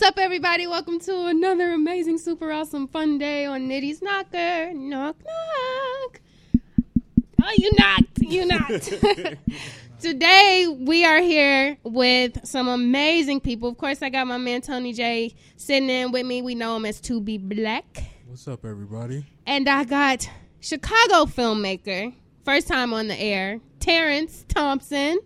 what's up, everybody? Welcome to another amazing, super awesome, fun day on Nitty's Knocker. Knock, knock. Oh, you knocked. You knocked. Today, we are here with some amazing people. Of course, I got my man Tony J sitting in with me. We know him as 2B Black. What's up, everybody? And I got Chicago filmmaker, first time on the air, Terrence Thompson.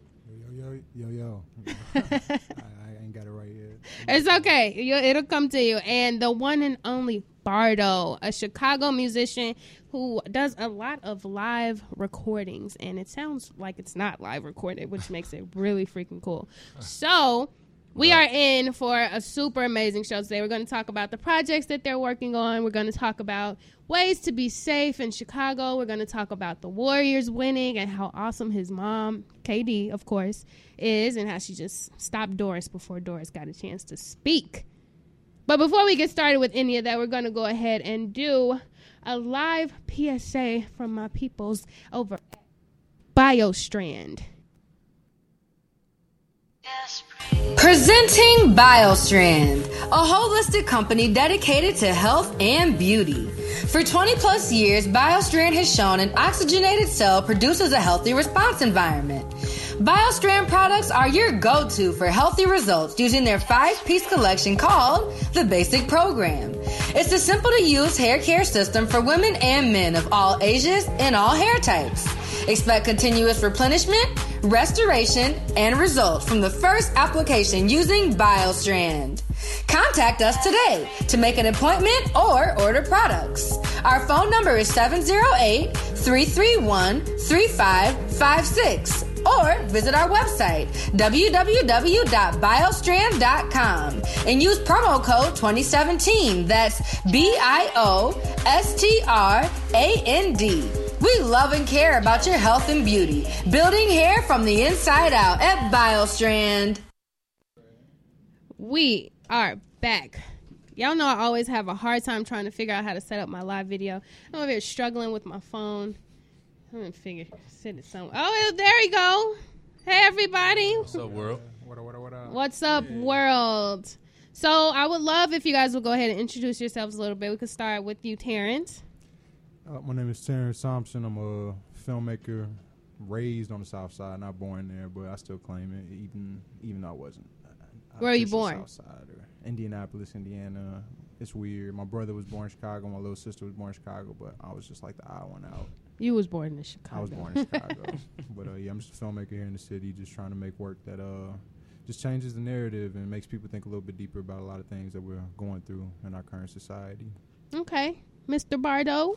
Yo, yo, yo, yo. I, I ain't got it right yet. It's okay. You, it'll come to you. And the one and only Bardo, a Chicago musician who does a lot of live recordings. And it sounds like it's not live recorded, which makes it really freaking cool. So. We are in for a super amazing show today. We're going to talk about the projects that they're working on. We're going to talk about ways to be safe in Chicago. We're going to talk about the Warriors winning and how awesome his mom, KD, of course, is, and how she just stopped Doris before Doris got a chance to speak. But before we get started with any of that, we're going to go ahead and do a live PSA from my peoples over at BioStrand. Presenting BioStrand, a holistic company dedicated to health and beauty. For 20 plus years, BioStrand has shown an oxygenated cell produces a healthy response environment. BioStrand products are your go to for healthy results using their five piece collection called the Basic Program. It's a simple to use hair care system for women and men of all ages and all hair types. Expect continuous replenishment, restoration, and results from the first application using BioStrand. Contact us today to make an appointment or order products. Our phone number is 708 331 3556 or visit our website www.biostrand.com and use promo code 2017 that's b-i-o-s-t-r-a-n-d we love and care about your health and beauty building hair from the inside out at biostrand We are back. Y'all know I always have a hard time trying to figure out how to set up my live video. I'm over here struggling with my phone. I'm gonna figure send it somewhere. Oh, there we go. Hey everybody. What's up, world? What up, what up, what up? What's up, world? So I would love if you guys would go ahead and introduce yourselves a little bit. We could start with you, Terrence. Uh, my name is Terrence Thompson. I'm a filmmaker raised on the South Side, not born there, but I still claim it, even even though I wasn't. I- I Where are you born? South Side or Indianapolis, Indiana. It's weird. My brother was born in Chicago. My little sister was born in Chicago, but I was just like the odd one out. You was born in Chicago. I was born in Chicago, but uh, yeah, I'm just a filmmaker here in the city, just trying to make work that uh, just changes the narrative and makes people think a little bit deeper about a lot of things that we're going through in our current society. Okay, Mr. Bardo.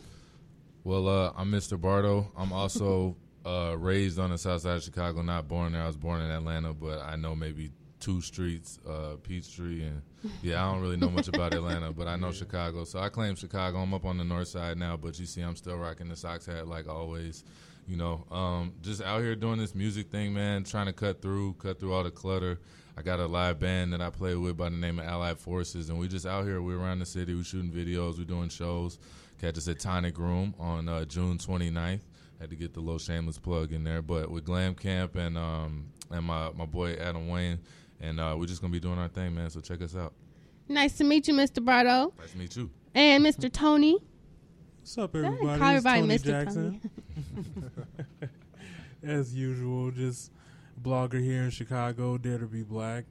Well, uh, I'm Mr. Bardo. I'm also uh, raised on the south side of Chicago, not born there. I was born in Atlanta, but I know maybe two streets, uh, Peachtree, and yeah, I don't really know much about Atlanta, but I know Chicago. So I claim Chicago. I'm up on the north side now, but you see, I'm still rocking the Sox hat like always. You know, um, just out here doing this music thing, man, trying to cut through, cut through all the clutter. I got a live band that I play with by the name of Allied Forces, and we just out here. We're around the city. We're shooting videos. We're doing shows. Catch us at Tonic Room on uh, June 29th. Had to get the little shameless plug in there, but with Glam Camp and um, and my, my boy Adam Wayne, and uh, we're just gonna be doing our thing, man. So check us out. Nice to meet you, Mr. Bardo. Nice to meet you. And Mr. Tony. What's up, Call everybody? everybody Tony Mr. Jackson. As usual, just blogger here in Chicago, Dare to Be Black.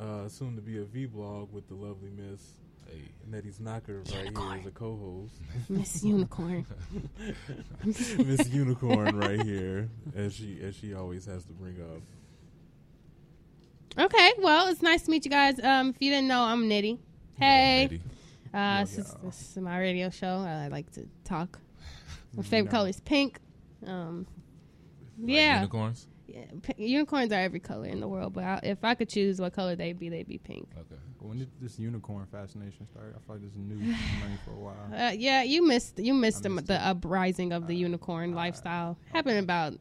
Uh, soon to be a V-blog with the lovely Miss Hey, Nitty's Knocker right here as a co-host. Miss Unicorn. Miss Unicorn right here, as she as she always has to bring up. Okay, well, it's nice to meet you guys. Um, if you didn't know, I'm Nitty. Hey, lady. uh, this, is, this is my radio show. I like to talk. My favorite color is pink. Um, Like yeah, unicorns. yeah p- unicorns are every color in the world, but I, if I could choose what color they'd be, they'd be pink. Okay. When did this unicorn fascination start? I feel like this is new money for a while. Uh, yeah, you missed you missed, I the, the uprising of the unicorn lifestyle. Happened about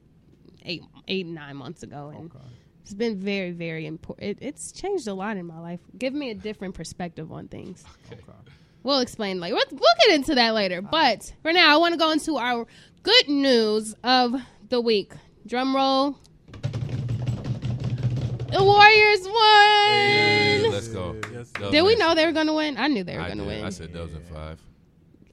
eight eight nine months ago, and Okay. It's been very very important. It, it's changed a lot in my life. Give me a different perspective on things. Okay. We'll explain later. We'll, we'll get into that later. But for now, I want to go into our good news of the week. Drum roll. The Warriors won. Hey, let's go. Yes, Yes. Dubs Did we know they were going to win? I knew they were I going to did. win. I said Dubs in five.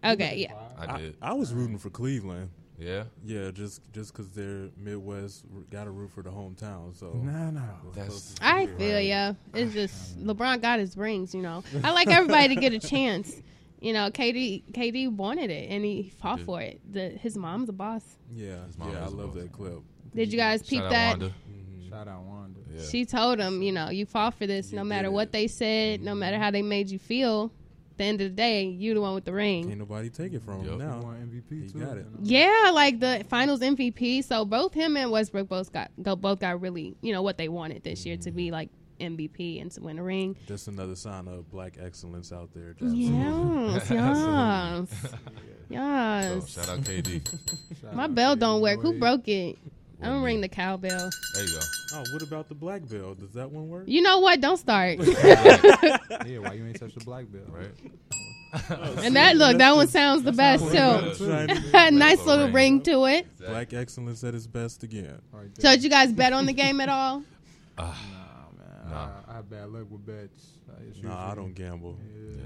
okay, yeah. I I, did. I was rooting for Cleveland. Yeah. Yeah, just just because they're Midwest, got to root for the hometown. So No, no. That's I feel ya. It's just LeBron got his rings, you know. I like everybody to get a chance. You know, KD KD wanted it and he fought Yeah. for it. The, his mom's a boss. yeah, mom yeah, I love boss. that clip. Did you guys peep Shout out that? Wanda. Mm-hmm. Shout out Wanda. Yeah. She told him, you know, you fought for this You no matter what it. they said, no matter how they made you feel. At the end of the day, you the one with the ring. Can't nobody take it from Yup. him He now. won MVP He too. got it. Yeah, like the Finals MVP. So both him and Westbrook both got go, both got really, you know, what they wanted this year to be mm-hmm. like MVP and to win a ring. Just another sign of black excellence out there. Yes, yes, So, yes. shout out KD. Shout My out bell KD don't work. Who broke it? I don't Wasn't ring the cowbell. There you go. Oh, what about the black bell? Does that one work? You know what? Don't start. Yeah, why you ain't touch the black bell, Right. and that look, that one sounds the best That's too. Nice Nice little little ring ring. to it. Black excellence at its best again. Right So did you guys bet on the game at all? Nah, man. Nah. I, I have bad luck with bets. Uh, Nah, I don't gamble. Yeah.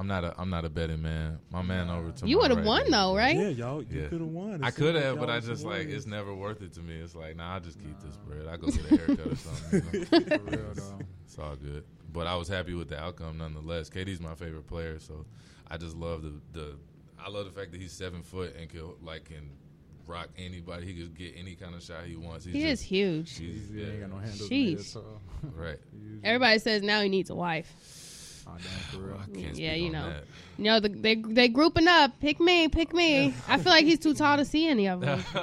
I'm not a I'm not a betting man. My man over to You would have right won here. though, right? Yeah, y'all, you Yeah. could have won. It I could have, y'all but I just like it's never worth it to me. It's like nah, I just keep this bread. I go get a haircut or something. You know? For real though. It's all good. But I was happy with the outcome nonetheless. KD's my favorite player, so I just love the the I love the fact that he's seven foot and can like can rock anybody. He could get any kind of shot he wants. He's He is just, huge. he's- He ain't got no handles. Sheesh. Made, so. right. Everybody says now he needs a wife. Oh, damn, for real. I can't Yeah, you on know. that. You know, the, they they grouping up. Pick me, pick me. I feel like he's too tall to see any of them.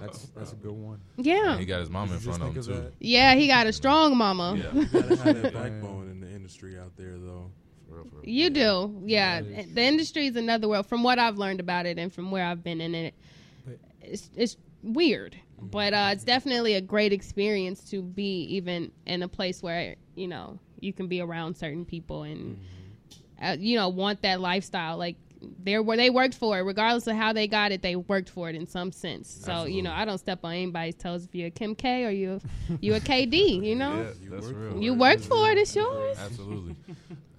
That's that's a good one. Yeah, And he got his mom in front of him too. that. yeah. He got a strong mama. Yeah, You gotta have that backbone in the industry out there, though. for real, for real. You do, yeah. Yeah, The industry is another world. From what I've learned about it and from where I've been in it, it's it's weird, but uh, it's definitely a great experience to be even in a place where you know you can be around certain people and uh, you know want that lifestyle. Like they're where they worked for it, regardless of how they got it. They worked for it in some sense. So you know, I don't step on anybody's toes. If you're a Kim K or you you a KD, you know, Yeah, You that's work real. for you it. worked for it. It's yours. Absolutely.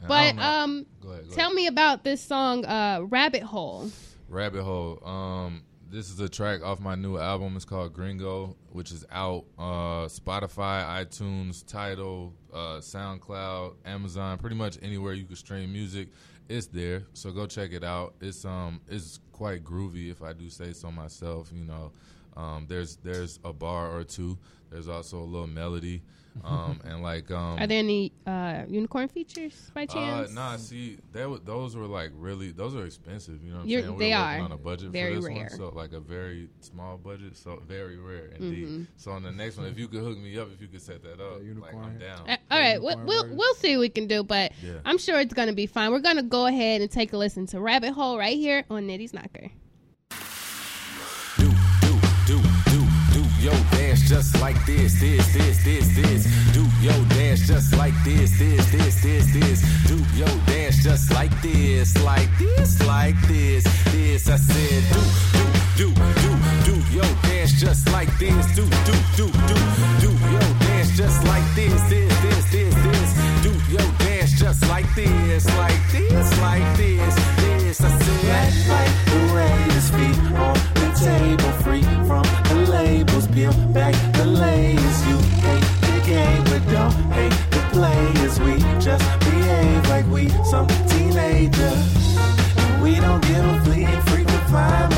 But um, go ahead, go Tell ahead. me about this song, uh, Rabbit Hole. Rabbit Hole. Um, this is a track off my new album. It's called Gringo, which is out uh, Spotify, iTunes, Tidal, uh, SoundCloud, Amazon, pretty much anywhere you can stream music. It's there, so go check it out. It's um, it's quite groovy, if I do say so myself. You know, um, there's there's a bar or two. There's also a little melody, um, and like um, Are there any uh, unicorn features by uh, chance? nah, see, that wa- those were like really, those are expensive. You know what I'm saying? We they were working are. on a budget Very for this rare. Mm-hmm. one, so like a very small budget, so very rare indeed. So on the next one, if you could hook me up, if you could set that up, like unicorn. I'm down. Uh, all right, we'll, we'll we'll see what we can do, but Yeah. I'm sure it's gonna be fine. We're gonna go ahead and take a listen to Rabbit Hole right here on Nitty's Knocker. Yo dance just like this, this, this, this, this. Do yo dance just like this, this, this, this, this. Do yo dance just like this, like this, like this, this. I said do, do, do, do, do yo dance just like this. Do, do, do, do, do yo dance just like this, this, this, this, this. Do yo dance just like this, like this, like this, this. I said Black light, the Raiders feet on the table, free from the labels. Peel back the layers. You hate the game, but don't hate the players. We just behave like we some teenager. And we don't give a fleeting frequent flying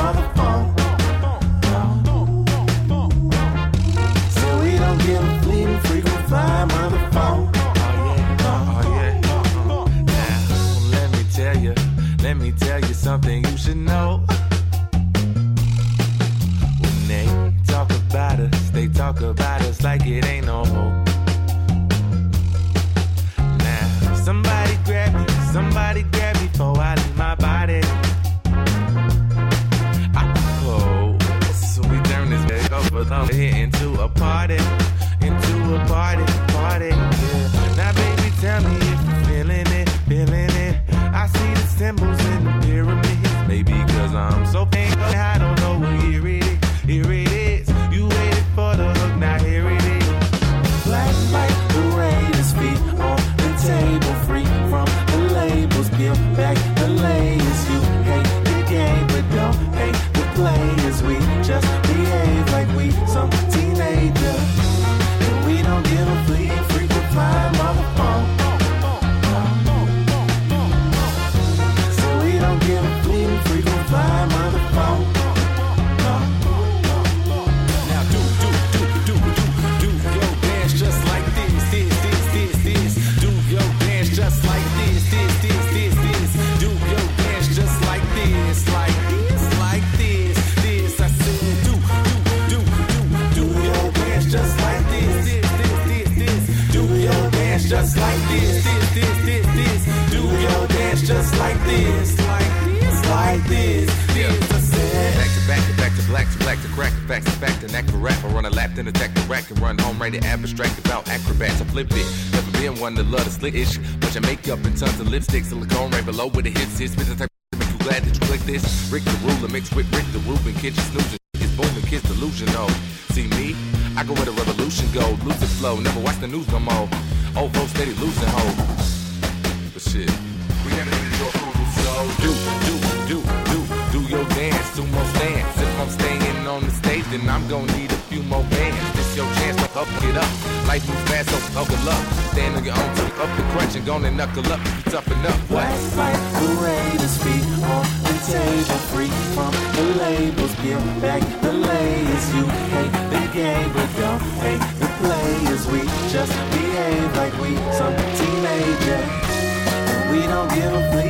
one to love the slick ish. Makeup and tons of lipsticks Silicone right free from the labels. Give back the layers. You hate the game, but don't hate the players. We just behave like we some teenagers, And we don't give a fleeting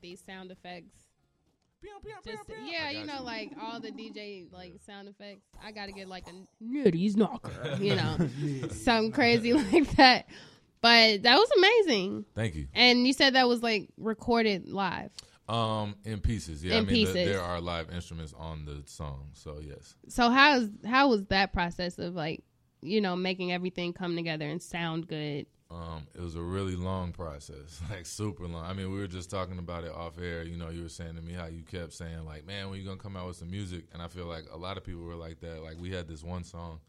that I'm gonna get these sound effects. Just yeah, you know, like all the DJ like sound effects. I gotta get like a nitty's knocker, you know, something crazy like that. But that was amazing. Thank you. And you said that was like recorded live. Um, in pieces, yeah. In I mean, the- there are live instruments on the song, so yes. So how is how was that process of like, you know, making everything come together and sound good? Um, it was a really long process, like super long. I mean, we were just talking about it off air. You know, you were saying to me how you kept saying like, "Man, when you gonna come out with some music?" And I feel like a lot of people were like that. Like we had this one song,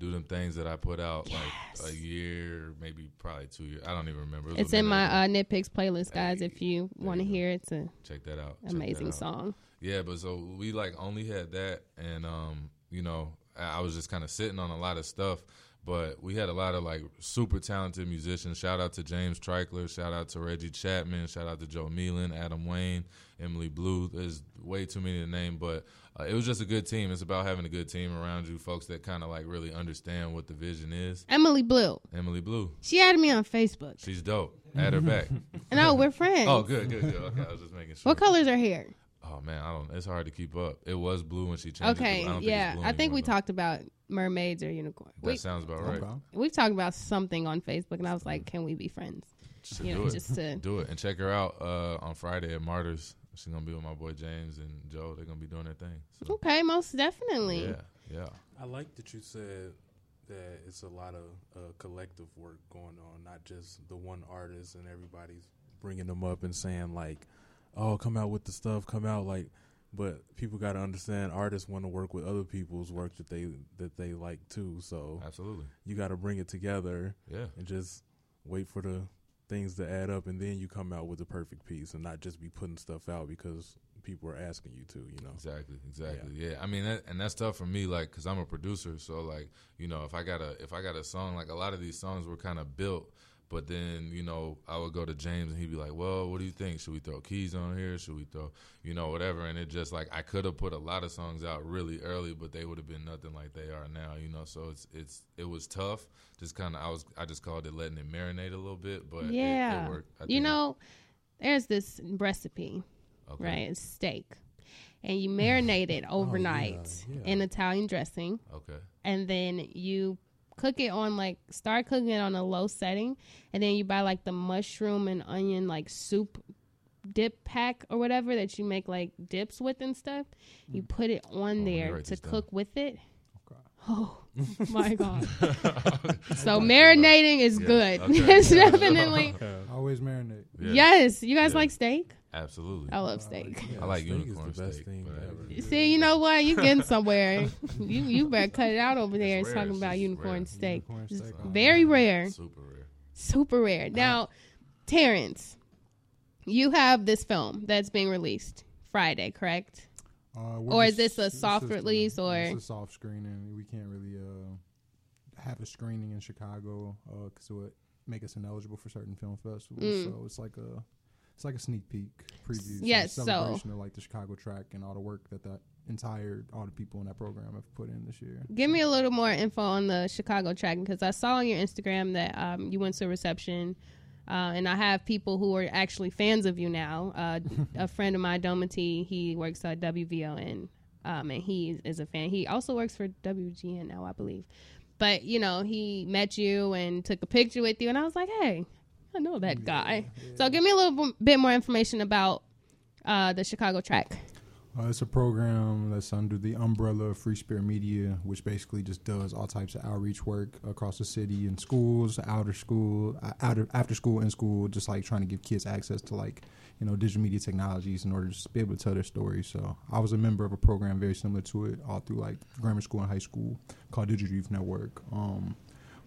"Do Them Things" that I put out like a year, maybe probably two years. I don't even remember. It It's in my uh, nitpicks playlist, guys. If you want to hear it, it's an Check that out. Check that amazing out. song. Yeah, but so we like only had that, and um, you know, I I was just kind of sitting on a lot of stuff. But we had a lot of like super talented musicians. Shout out to James Treichler. Shout out to Reggie Chapman. Shout out to Joe Meelan, Adam Wayne, Emily Blue. There's way too many to name, but uh, it was just a good team. It's about having a good team around you, folks that kind of like really understand what the vision is. Emily Blue. Emily Blue, She added me on Facebook, she's dope. Add her back. and oh, we're friends. Oh, good, good, good. Okay, I was just making sure. What colors are here? Oh man, I don't. It's hard to keep up. It was blue when she changed. it to- Okay, I don't think yeah, it's blue I think we anymore, talked about mermaids or unicorns. though. We, That sounds about right. problem. we've talked about something on Facebook, and I was like, "Can we be friends?" Just You do know, it. just to do it and check her out uh, on Friday at Martyrs. She's gonna be with my boy James and Joe. They're gonna be doing their thing. So, okay, most definitely. yeah, yeah. I like that you said that it's a lot of uh, collective work going on, not just the one artist and everybody's bringing them up and saying like, "Oh, come out with the stuff, come out like." But people got to understand, artists want to work with other people's work that they that they like too. So Absolutely. you got to bring it together Yeah. and just wait for the things to add up, and then you come out with the perfect piece, and not just be putting stuff out because people are asking you to. You know. Exactly, exactly. Yeah, I mean, that, and that's tough for me, like, cause I'm a producer. So, like, you know, if I got a if I got a song, like a lot of these songs were kind of built But then, you know, I would go to James and he'd be like, "Well, what do you think? Should we throw keys on here? Should we throw, you know, whatever?" And it just like I could have put a lot of songs out really early, but they would have been nothing like they are now, you know. So it's it's it was tough. Just kind of I was I just called it letting it marinate a little bit, but yeah. it, worked. I you it- know, there's this recipe, okay. right? It's steak. And you marinate it oh, overnight Oh, yeah. in Italian dressing. Okay. and then you cook it on like start cooking it on a low setting and then you buy like the mushroom and onion like soup dip pack or whatever that you make like dips with and stuff you mm. put it on Oh, there to this down. cook with it Okay. oh my god so marinating is Yeah, good okay. it's definitely Always marinate. Yeah, yes you guys Yeah. like steak Absolutely. i love steak I like steak unicorn is the best steak, thing ever. See, you know what? You're getting somewhere. you you better cut it out over there. It's It's talking It's about unicorn rare. steak. Unicorn It's steak. very rare. Super rare. super rare. Now, Terrence, you have this film that's being released Friday, correct? Uh, we're Or is this a it's soft just a- release, or- it's a soft screening? We can't really uh, have a screening in Chicago because it would make us ineligible for certain film festivals. Mm. So it's like a it's like a sneak peek preview. Yes, so- celebration of like the Chicago track and all the work that that entire all the people in that program have put in this year. Give me a little more info on the Chicago track because I saw on your Instagram that um, you went to a reception. Uh, and I have people who are actually fans of you now. Uh, a friend of mine, Domity, he works at WVON, um, and he is a fan. He also works for WGN now, I believe. But you know, he met you and took a picture with you, and I was like, "Hey, I know that guy." So give me a little b- bit more information about uh, the Chicago track. Uh, it's a program that's under the umbrella of Free Spirit Media, which basically just does all types of outreach work across the city in schools, outer school, uh, outer after school, in school, just like trying to give kids access to like you know digital media technologies in order to just be able to tell their stories. So I was a member of a program very similar to it all through like grammar school and high school called Digital Youth Network. Um,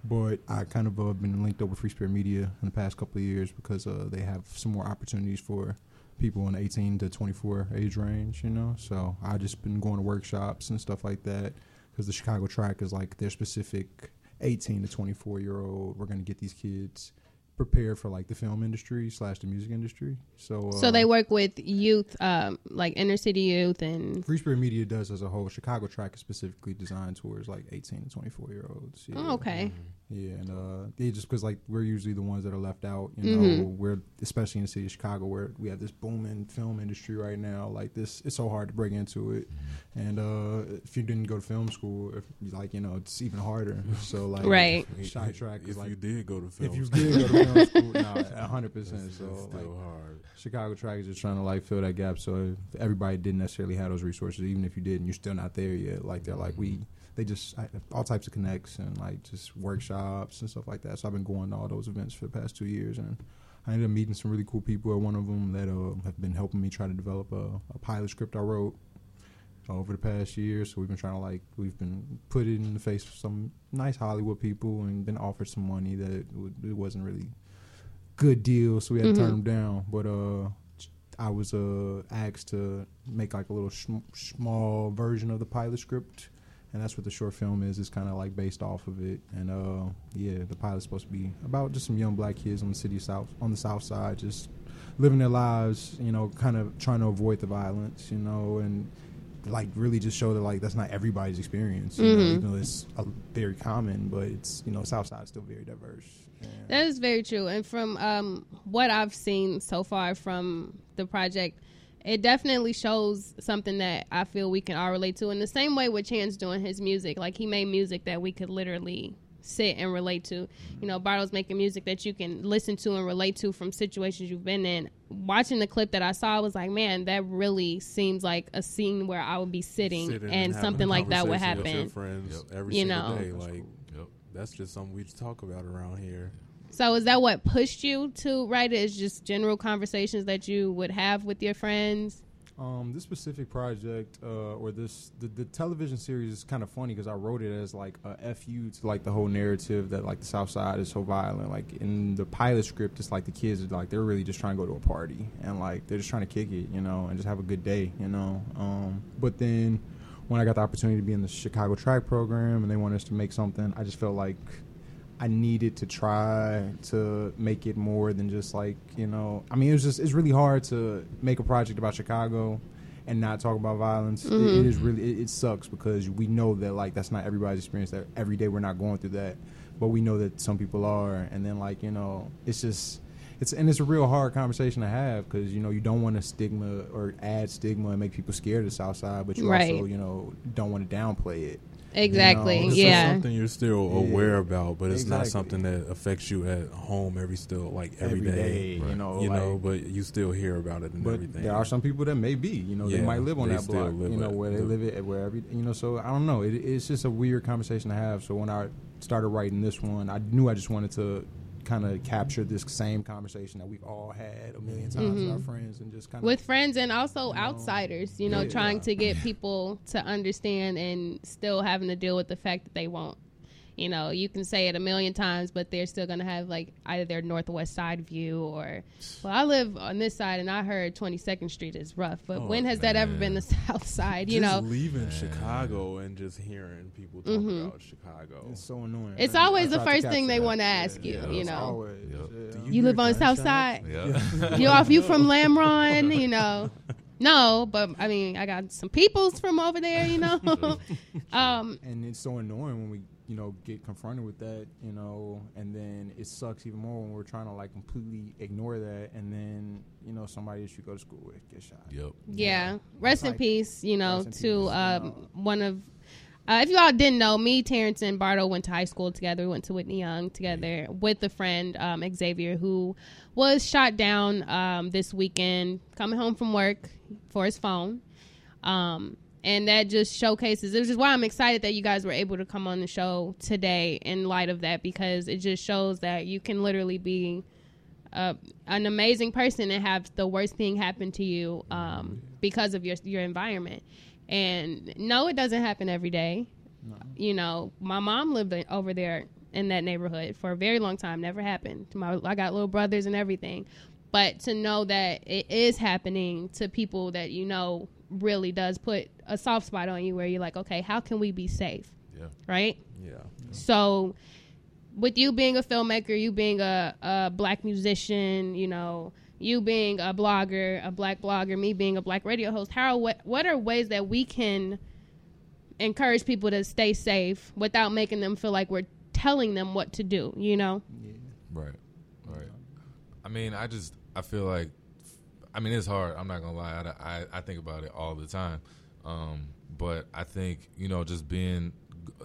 but I kind of uh, been linked up with Free Spirit Media in the past couple of years because uh, they have some more opportunities for people in the 18 to 24 age range, you know. So I've just been going to workshops and stuff like that because the Chicago track is like their specific 18 to 24 year old. We're gonna get these kids prepared for like the film industry slash the music industry. So uh, So they work with youth, um, like inner city youth, and Free Spirit Media does as a whole. Chicago track is specifically designed towards like 18 to 24 year olds. Yeah. oh, okay, Yeah, and uh, yeah, just because like we're usually the ones that are left out. You know, Mhm. we're especially in the city of Chicago where we have this booming film industry right now. Like this, it's so hard to break into it. And uh, if you didn't go to film school, if like you know, it's even harder. So like, Right. Shy track If like you did go to film if you school, did go to film school, no, hundred percent. that's, So that's like, still hard. Chicago track is just trying to like fill that gap. So if everybody didn't necessarily have those resources, even if you did, and you're still not there yet, like they're like we, they just I, all types of connects and like just workshops and stuff like that. So I've been going to all those events for the past two years, and I ended up meeting some really cool people at one of them that uh, have been helping me try to develop a, a pilot script I wrote over the past year. So we've been trying to like we've been put it in the face of some nice Hollywood people and been offered some money that it, w- it wasn't really good deal, so we had to turn them down. But uh, I was uh asked to make like a little sm- small version of the pilot script. And that's what the short film is. It's kind of like based off of it, and uh, yeah, the pilot's supposed to be about just some young black kids on the city south, on the south side, just living their lives, you know, kind of trying to avoid the violence, you know, and like really just show that like that's not everybody's experience, you know, even though it's uh, very common, but it's you know South Side is still very diverse. That is very true. And from um, what I've seen so far from the project, it definitely shows something that I feel we can all relate to. In the same way with Chance doing his music, like he made music that we could literally sit and relate to. You know, Bardo's making music that you can listen to and relate to from situations you've been in. Watching the clip that I saw, I was like, man, that really seems like a scene where I would be sitting Sitting and having a something like that would conversation with your happen. friends Yep. every You single know. day. That's Like Yep. that's just something we talk about around here. So is that what pushed you to write it? Is just general conversations that you would have with your friends? Um, this specific project, uh, or this the, the television series is kind of funny because I wrote it as like a fu to like the whole narrative that like the South Side is so violent. Like in the pilot script, it's like the kids are like they're really just trying to go to a party and like they're just trying to kick it, you know, and just have a good day, you know. Um, but then when I got the opportunity to be in the Chicago track program and they wanted us to make something, I just felt like I needed to try to make it more than just like you know. I mean, it was just it's really hard to make a project about Chicago and not talk about violence. It- it mm-hmm. is really it, it sucks because we know that like that's not everybody's experience. That every day we're not going through that, but we know that some people are. And then like you know, it's just it's and it's a real hard conversation to have because you know you don't want to stigma or add stigma and make people scared of the South Side, but you Right. also you know don't want to downplay it. Exactly. You know, It's yeah. just something you're still Yeah. aware about, but it's not something that affects you at home every still like every Every day. day, you know, you like- know, but you still hear about it and But everything. there are some people that may be, you know, they might live on that still block, live you know, where they live- live it, where every, you know. So I don't know. It, it's just a weird conversation to have. So when I started writing this one, I knew I just wanted to kind of capture this same conversation that we've all had a million times with our mm-hmm. friends, and just kind of with friends and also outsiders, you know, Yeah. trying to get people to understand and still having to deal with the fact that they won't. You know, you can say it a million times, but they're still going to have like either their northwest side view or, well, I live on this side and I heard 22nd Street is rough. But Oh, when has that ever been the south side? You just know, leaving Chicago and just hearing people talk about Chicago. It's so annoying. It's man. always I the first thing they wanna ask you, Yeah, you know. always, Yep. yeah. Do you live on the south side. Yeah. you off you from Lamron, you know. No, but I mean, I got some peoples from over there, you know. um, and it's so annoying when we you know get confronted with that you know and then it sucks even more when we're trying to like completely ignore that and then you know somebody that you go to school with get shot Yep. yeah. Rest in Like, peace, you know, to peace, you um, know. one of. Uh, if you all didn't know, me, Terrence, and Bardo went to high school together. We went to Whitney Young together with a friend, um, Xavier, who was shot down um, this weekend coming home from work for his phone. Um, and that just showcases, which is why I'm excited that you guys were able to come on the show today in light of that, because it just shows that you can literally be uh, an amazing person and have the worst thing happen to you um, because of your your environment. And no, it doesn't happen every day. You know, my mom lived over there in that neighborhood for a very long time. Never happened. My, I got little brothers and everything, but to know that it is happening to people that you know really does put a soft spot on you, where you're like, okay, how can we be safe? Yeah. Right. Yeah. So, with you being a filmmaker, you being a, a black musician, you know, you being a blogger, a black blogger, me being a black radio host, how what what are ways that we can encourage people to stay safe without making them feel like we're telling them what to do, you know? Yeah. Right. Right. I mean, I just I feel like I mean it's hard. I'm not gonna lie. I, I, I think about it all the time. Um, but I think you know just being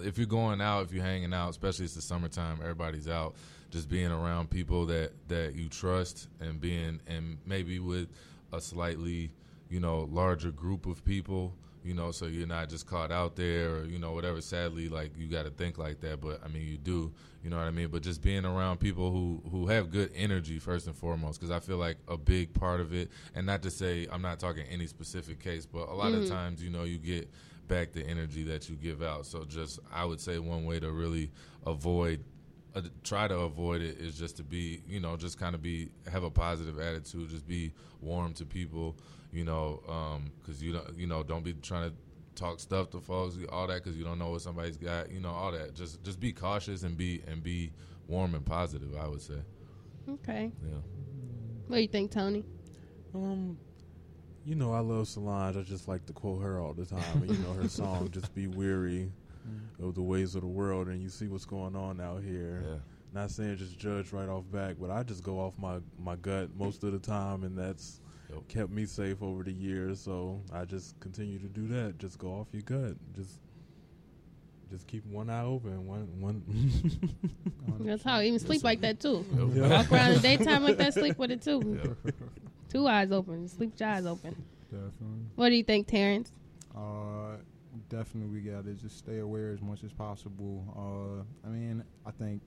if you're going out, if you're hanging out, especially it's the summertime, everybody's out. Just being around people that that you trust and being and maybe with a slightly you know larger group of people you know so you're not just caught out there or you know whatever. Sadly like you got to think like that but i mean you do you know what i mean? But just being around people who who have good energy first and foremost because i feel like a big part of it and not to say i'm not talking any specific case but a lot of mm-hmm. times you know you get back the energy that you give out. So just i would say one way to really avoid uh, try to avoid it is just to be you know just kind of be have a positive attitude just be warm to people you know because you don't you know don't be trying to talk stuff to folks all that because you don't know what somebody's got you know all that just just be cautious and be and be warm and positive i would say Okay. yeah What do you think, Tony? Um, you know, I love Solange. I just like to quote her all the time. And, you know, her song, Just Be Weary of the Ways of the World, and you see what's going on out here. yeah Not saying just judge right off back, but I just go off my, my gut most of the time, and that's Yep. kept me safe over the years. So I just continue to do that. Just go off your gut. Just just keep one eye open. One one. That's how even sleep like that too. Yep. Walk around in the daytime like that, sleep with it too. Yep. Two eyes open, sleep with your eyes open. definitely What do you think, Terrence? Uh, definitely, we gotta just stay aware as much as possible. Uh, I mean, I think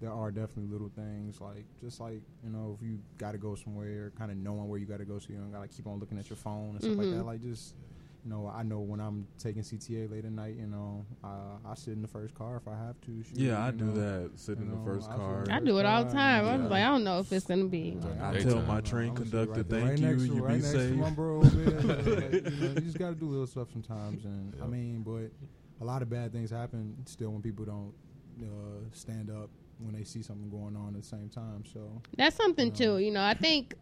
there are definitely little things like just like you know, if you gotta go somewhere, kind of knowing where you gotta go, so you don't gotta keep on looking at your phone and stuff like that. Like just. You know, I know when I'm taking CTA late at night. You know, uh, I sit in the first car if I have to. shoot, yeah, I do know. that. Sit you in the first I car. I do it all the time. I was Yeah. like, I don't know if it's gonna be. Like, I Hey, tell my train gonna conductor, right thank right you. next to- You right be next to safe. my bro over there. Like, you, know, you just got to do little stuff sometimes, and I mean, but a lot of bad things happen still when people don't uh, stand up when they see something going on at the same time. So That's something too. You know, I think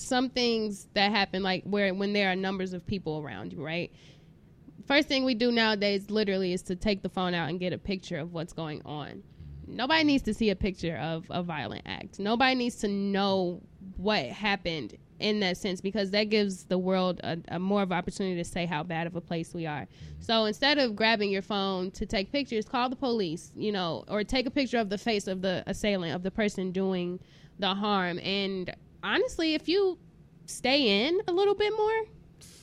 some things that happen like where when there are numbers of people around you, right? First thing we do nowadays literally is to take the phone out and get a picture of what's going on. Nobody needs to see a picture of a violent act. Nobody needs to know what happened in that sense because that gives the world a, a more of an opportunity to say how bad of a place we are. So instead of grabbing your phone to take pictures, call the police, you know, or take a picture of the face of the assailant, of the person doing the harm. And honestly, if you stay in a little bit more,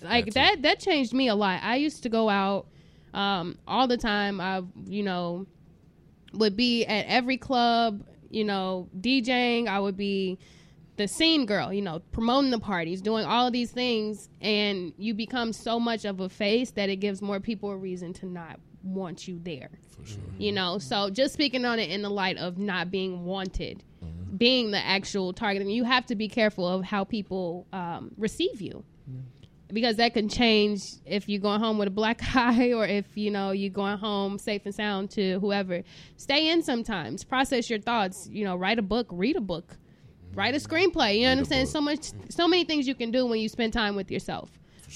like that, that changed me a lot. I used to go out um, all the time. I, you know, would be at every club, you know, DJing. I would be the scene girl, you know, promoting the parties, doing all of these things, and you become so much of a face that it gives more people a reason to not want you there. For sure. You know, so just speaking on it in the light of not being wanted, being the actual target, I mean, you have to be careful of how people um, receive you. Because that can change if you're going home with a black eye or if you know you're going home safe and sound to whoever. Stay in sometimes. Process your thoughts. You know, write a book, read a book, write a screenplay. You know what I'm saying? So much, so many things you can do when you spend time with yourself.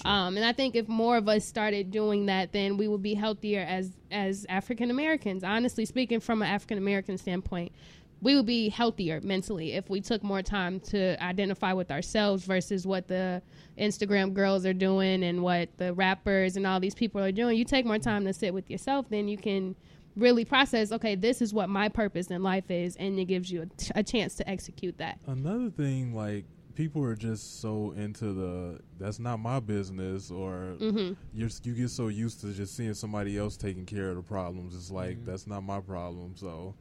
Um, and I think if more of us started doing that, then we would be healthier as as African Americans. Honestly speaking, from an African American standpoint, we would be healthier mentally if we took more time to identify with ourselves versus what the Instagram girls are doing and what the rappers and all these people are doing. You take more time to sit with yourself, then you can really process. Okay, this is what my purpose in life is, and it gives you a, t- a chance to execute that. Another thing, like people are just so into the that's not my business, or Mm-hmm. you're you get so used to just seeing somebody else taking care of the problems. It's like Mhm. that's not my problem. So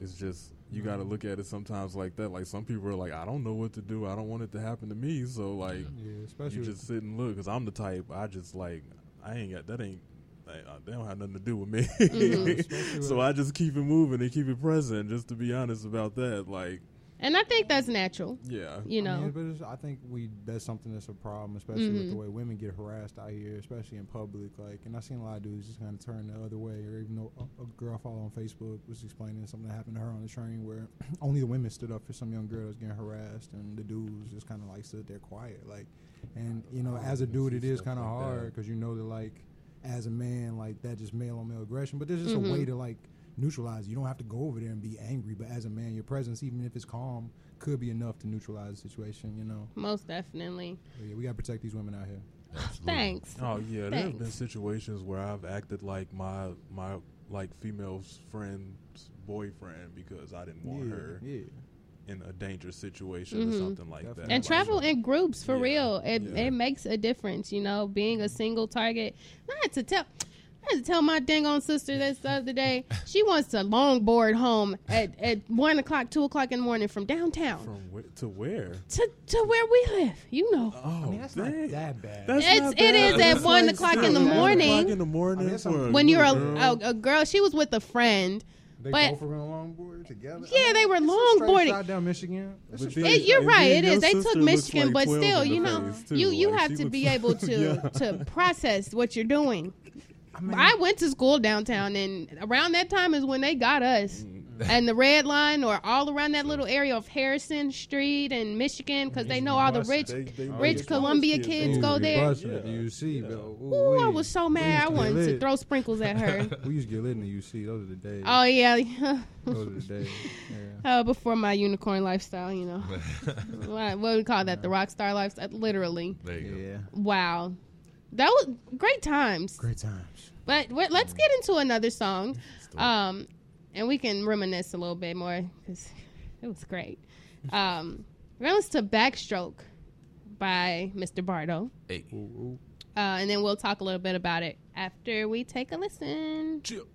it's just you got to look at it sometimes like that. Like some people are like, I don't know what to do. I don't want it to happen to me. So like yeah, especially you just sit and look because I'm the type. I just like I ain't got that ain't. like, uh, They don't have nothing to do with me, Mhm. so I just keep it moving and keep it present. Just to be honest about that, like And I think that's natural. yeah, You I know, mean, but it's, I think we that's something that's a problem, especially with the Mhm. way women get harassed out here, especially in public. Like, and I've seen a lot of dudes just kind of turn the other way. Or even though a, a girl I follow on Facebook was explaining something that happened to her on the train, where only the women stood up for some young girl that was getting harassed, and the dudes just kind of like stood there quiet. Like, and you know, as a dude, it is kind of hard because you know that like, as a man, like that just male on male aggression. But there's just Mhm. a way to like neutralize. You don't have to go over there and be angry, but as a man, your presence, even if it's calm, could be enough to neutralize the situation. You know. most definitely. But yeah, we gotta protect these women out here. Absolutely. Thanks. Oh yeah, there have been situations where I've acted like my my like female friend's boyfriend because I didn't want yeah, her yeah. in a dangerous situation Mhm. or something like that. Definitely. and Like, travel in groups for Yeah, real. It yeah. it makes a difference, you know. Being a single target. I had to tell. I had to tell my dang on sister this the other day. She wants to longboard home at, at one o'clock, two o'clock in the morning from downtown from wh- to where? to, to where we live. You know, Oh, I mean, that's dang. not that bad. That's It's- not it bad. is at That's one like o'clock in the morning. in the morning I mean, for when you're a, girl. a, a girl, she was with a friend. they but- both were on longboard together. Yeah, they were it's a longboarding. down Michigan. It's a But straight then- It, you're right. then It your is. They took Michigan, like but still, you know, too. you you Like, have to be able to Yeah. to process what you're doing. I mean, I went to school downtown, and around that time is when they got us. Mm. And the red line, or all around that little area of Harrison Street and Michigan, because they know all the rich, They- they- rich they- Columbia kids, kids go there. busting the UC, Yeah. though. Ooh, I was so mad. I used to get wanted to throw sprinkles at her. We used to get lit in the UC. Those are the days. oh yeah, Those are the days. Yeah. uh, before my unicorn lifestyle, you know. what, what do we call that? The rock star lifestyle. Literally. There you go. Yeah. Wow, that was great times. Great times. But wait, let's get into another song, Let's do it. um, and we can reminisce a little bit more because it was great. Um, we're gonna listen to "Backstroke" by Mr. Bardo, Hey. Ooh, ooh. uh, and then we'll talk a little bit about it after we take a listen. Chill.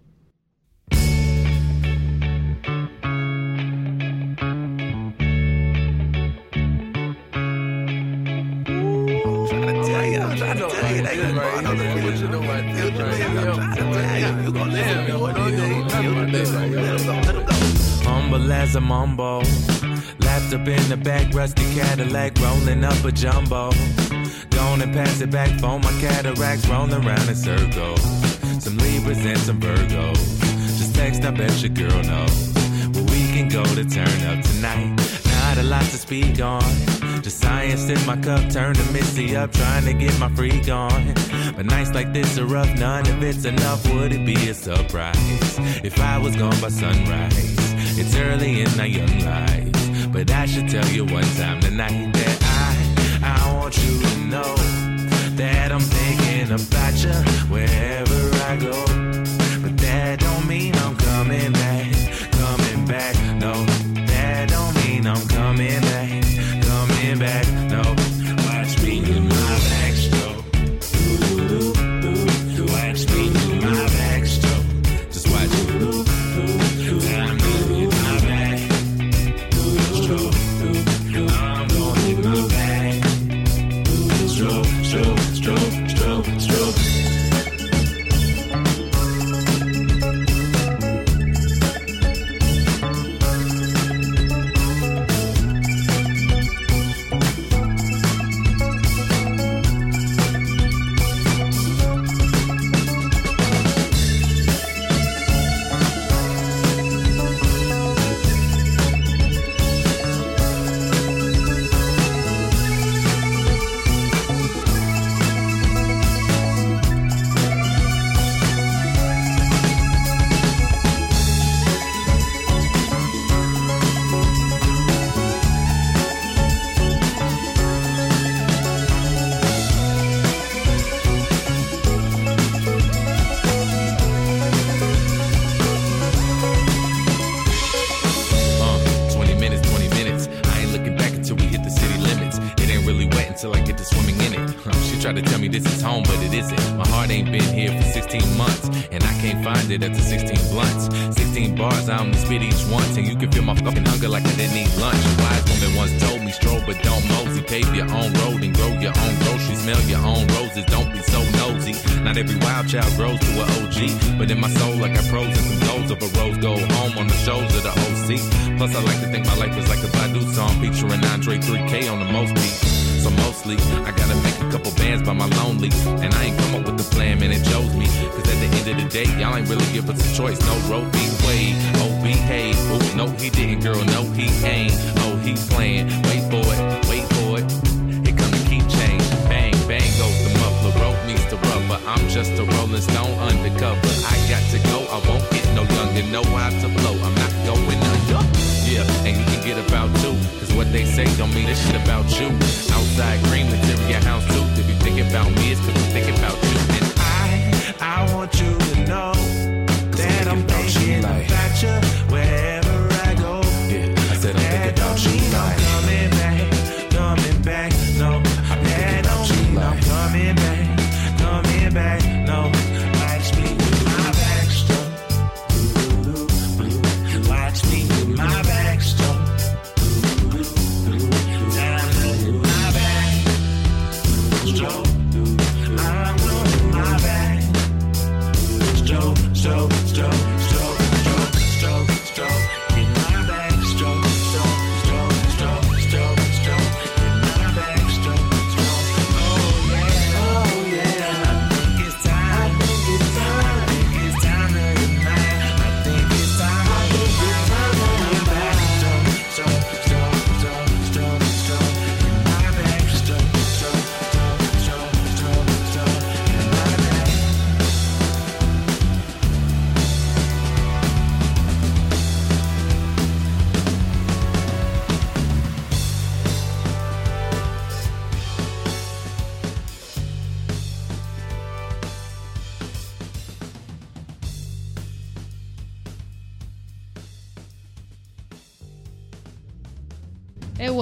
Humble as a mumbo. Lapped up in the back, rusty Cadillac, rolling up a jumbo. Gone and pass it back for my cataracts, rolling around in circles. Some Libras and some Virgos. Just text, I bet your girl knows. Where we can go to turn up tonight. Not a lot to speak on. Just science in my cup, turn the misty up, trying to get my freak on. But nights like this are rough, none of it's enough. Would it be a surprise if I was gone by sunrise? It's early in my young life, but I should tell you one time tonight that I, I want you to know that I'm thinking about you wherever I go. But that don't mean I'm coming back, coming back. No, that don't mean I'm coming back,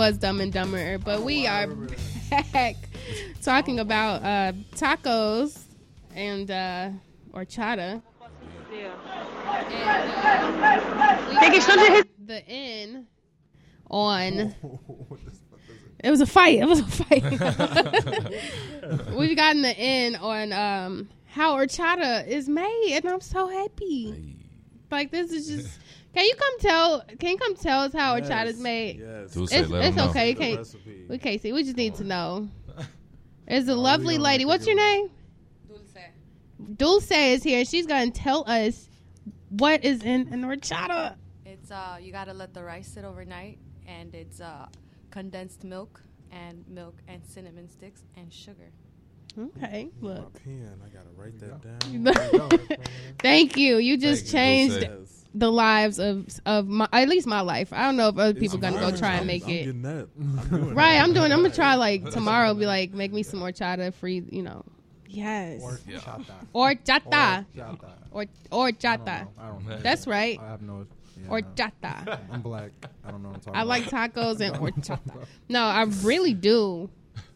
was Dumb and Dumber, but we are back talking about uh, tacos and uh, horchata. And, uh, we the in on. It was a fight. It was a fight. We've gotten the in on um, how horchata is made, and I'm so happy. Like this is just. Can you come tell? Can you come tell us how a horchata is made? Yes. Dulce, It's, let 'em it's okay. You can't. recipe. We can't see. We just need to know. There's a we lovely lady. What's your name? Dulce Dulce is here. She's gonna tell us what is in an horchata. It's It's uh, you gotta let the rice sit overnight, and it's uh, condensed milk and milk and cinnamon sticks and sugar. Okay, look. My pen, I gotta write that You down. Thank you. You just Thank you, changed Dulce. The lives of of my at least my life. I don't know if other people It's gonna go try I'm- and make I'm it. getting that. I'm doing Right, that. I'm doing. I'm gonna try like tomorrow. Be like, make me some horchata free. You know, yes, Or Yeah. chata. or Or chata, chata. or or I don't chata. know. I don't know. That's right, I have no. yeah, or no. chata. I'm black. I don't know what I'm talking I like about. tacos and horchata. No, I really do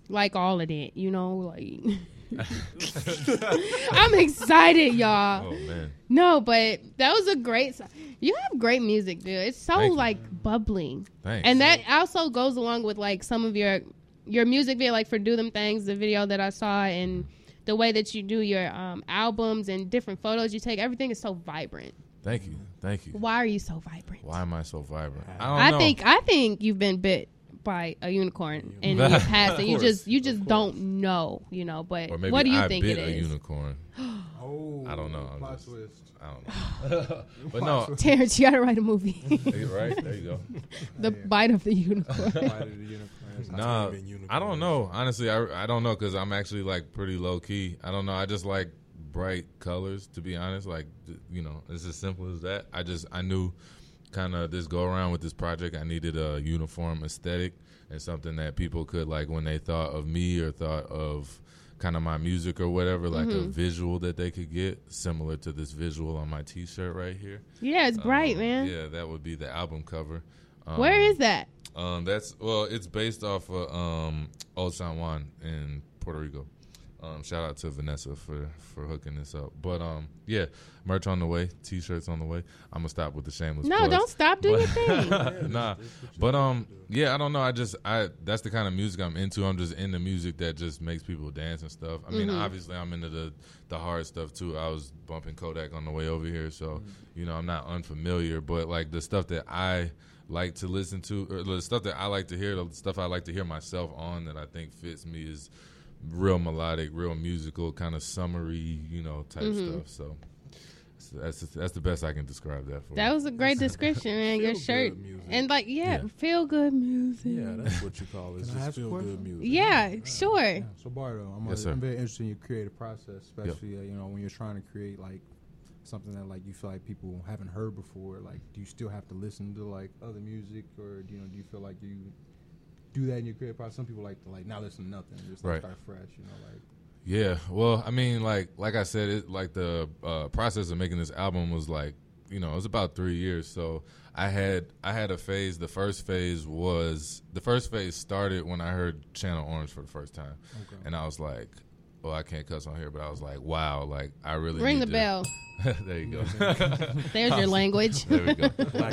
like all of it. You know, like I'm excited, y'all. Oh man, No, but that was a great. so- You have great music, dude. It's so Thank you. like bubbling, thanks. and that also goes along with like some of your your music video, like for "Do Them Things," the video that I saw, and the way that you do your um, albums and different photos you take. Everything is so vibrant. thank you, thank you. Why are you so vibrant? Why am I so vibrant? I don't I know. think I think you've been bit by a unicorn in your past, and you just you just don't know, you know. But or maybe what do you I think bit it a unicorn. Oh, I don't know. I'm just- twist. I don't know. but no, Terrence, you gotta write a movie. right there you go. the bite of the unicorn. Bite of the unicorn. Not- Nah. I don't know. Honestly, I, I don't know because I'm actually like pretty low key. I don't know. I just like bright colors. To be honest, like you know, it's as simple as that. I just I knew kind of this go around with this project. I needed a uniform aesthetic and something that people could like when they thought of me or thought of kind of my music or whatever, like a visual that they could get similar to this visual on my T-shirt right here. yeah, it's bright, Um, man. Yeah, that would be the album cover. Um, Where is that? um, that's well, it's based off of um, Old San Juan in Puerto Rico. Um, shout out to Vanessa for for hooking this up. But um, yeah, merch on the way, t-shirts on the way. I'm gonna stop with the shameless. No, plugs. don't stop. Do your thing. nah, but um, yeah, I don't know. I just I that's the kind of music I'm into. I'm just into music that just makes people dance and stuff. I mean, Mm-hmm. obviously, I'm into the the hard stuff too. I was bumping Kodak on the way over here, so you know, I'm not unfamiliar. But like the stuff that I like to listen to, or the stuff that I like to hear, the stuff I like to hear myself on that I think fits me is real melodic, real musical, kind of summery, you know, type Mm-hmm. stuff. So. so That's that's the best I can describe that for. That was a great description, man. Your Feel-good shirt music. and like, yeah, Yeah. feel good music. Yeah, that's what you call it. It's Can I just feel good music. Yeah, sure. Yeah, so Bardo, I'm, Yes, uh, sir. I'm very interested in your creative process, especially uh, you know when you're trying to create like something that like you feel like people haven't heard before. Like, do you still have to listen to like other music, or do you know do you feel like you do that in your creative process? Some people like to like not listen to nothing, just like, Right. start fresh. You know, like Yeah, well, I mean, like like I said, it like the uh, process of making this album was like you know it was about three years. So I had I had a phase. The first phase was the first phase started when I heard Channel Orange for the first time, and I was like, well, I can't cuss on here, but I was like, wow, like I really Ring need the to- bell. there you go. There's your language. there we go.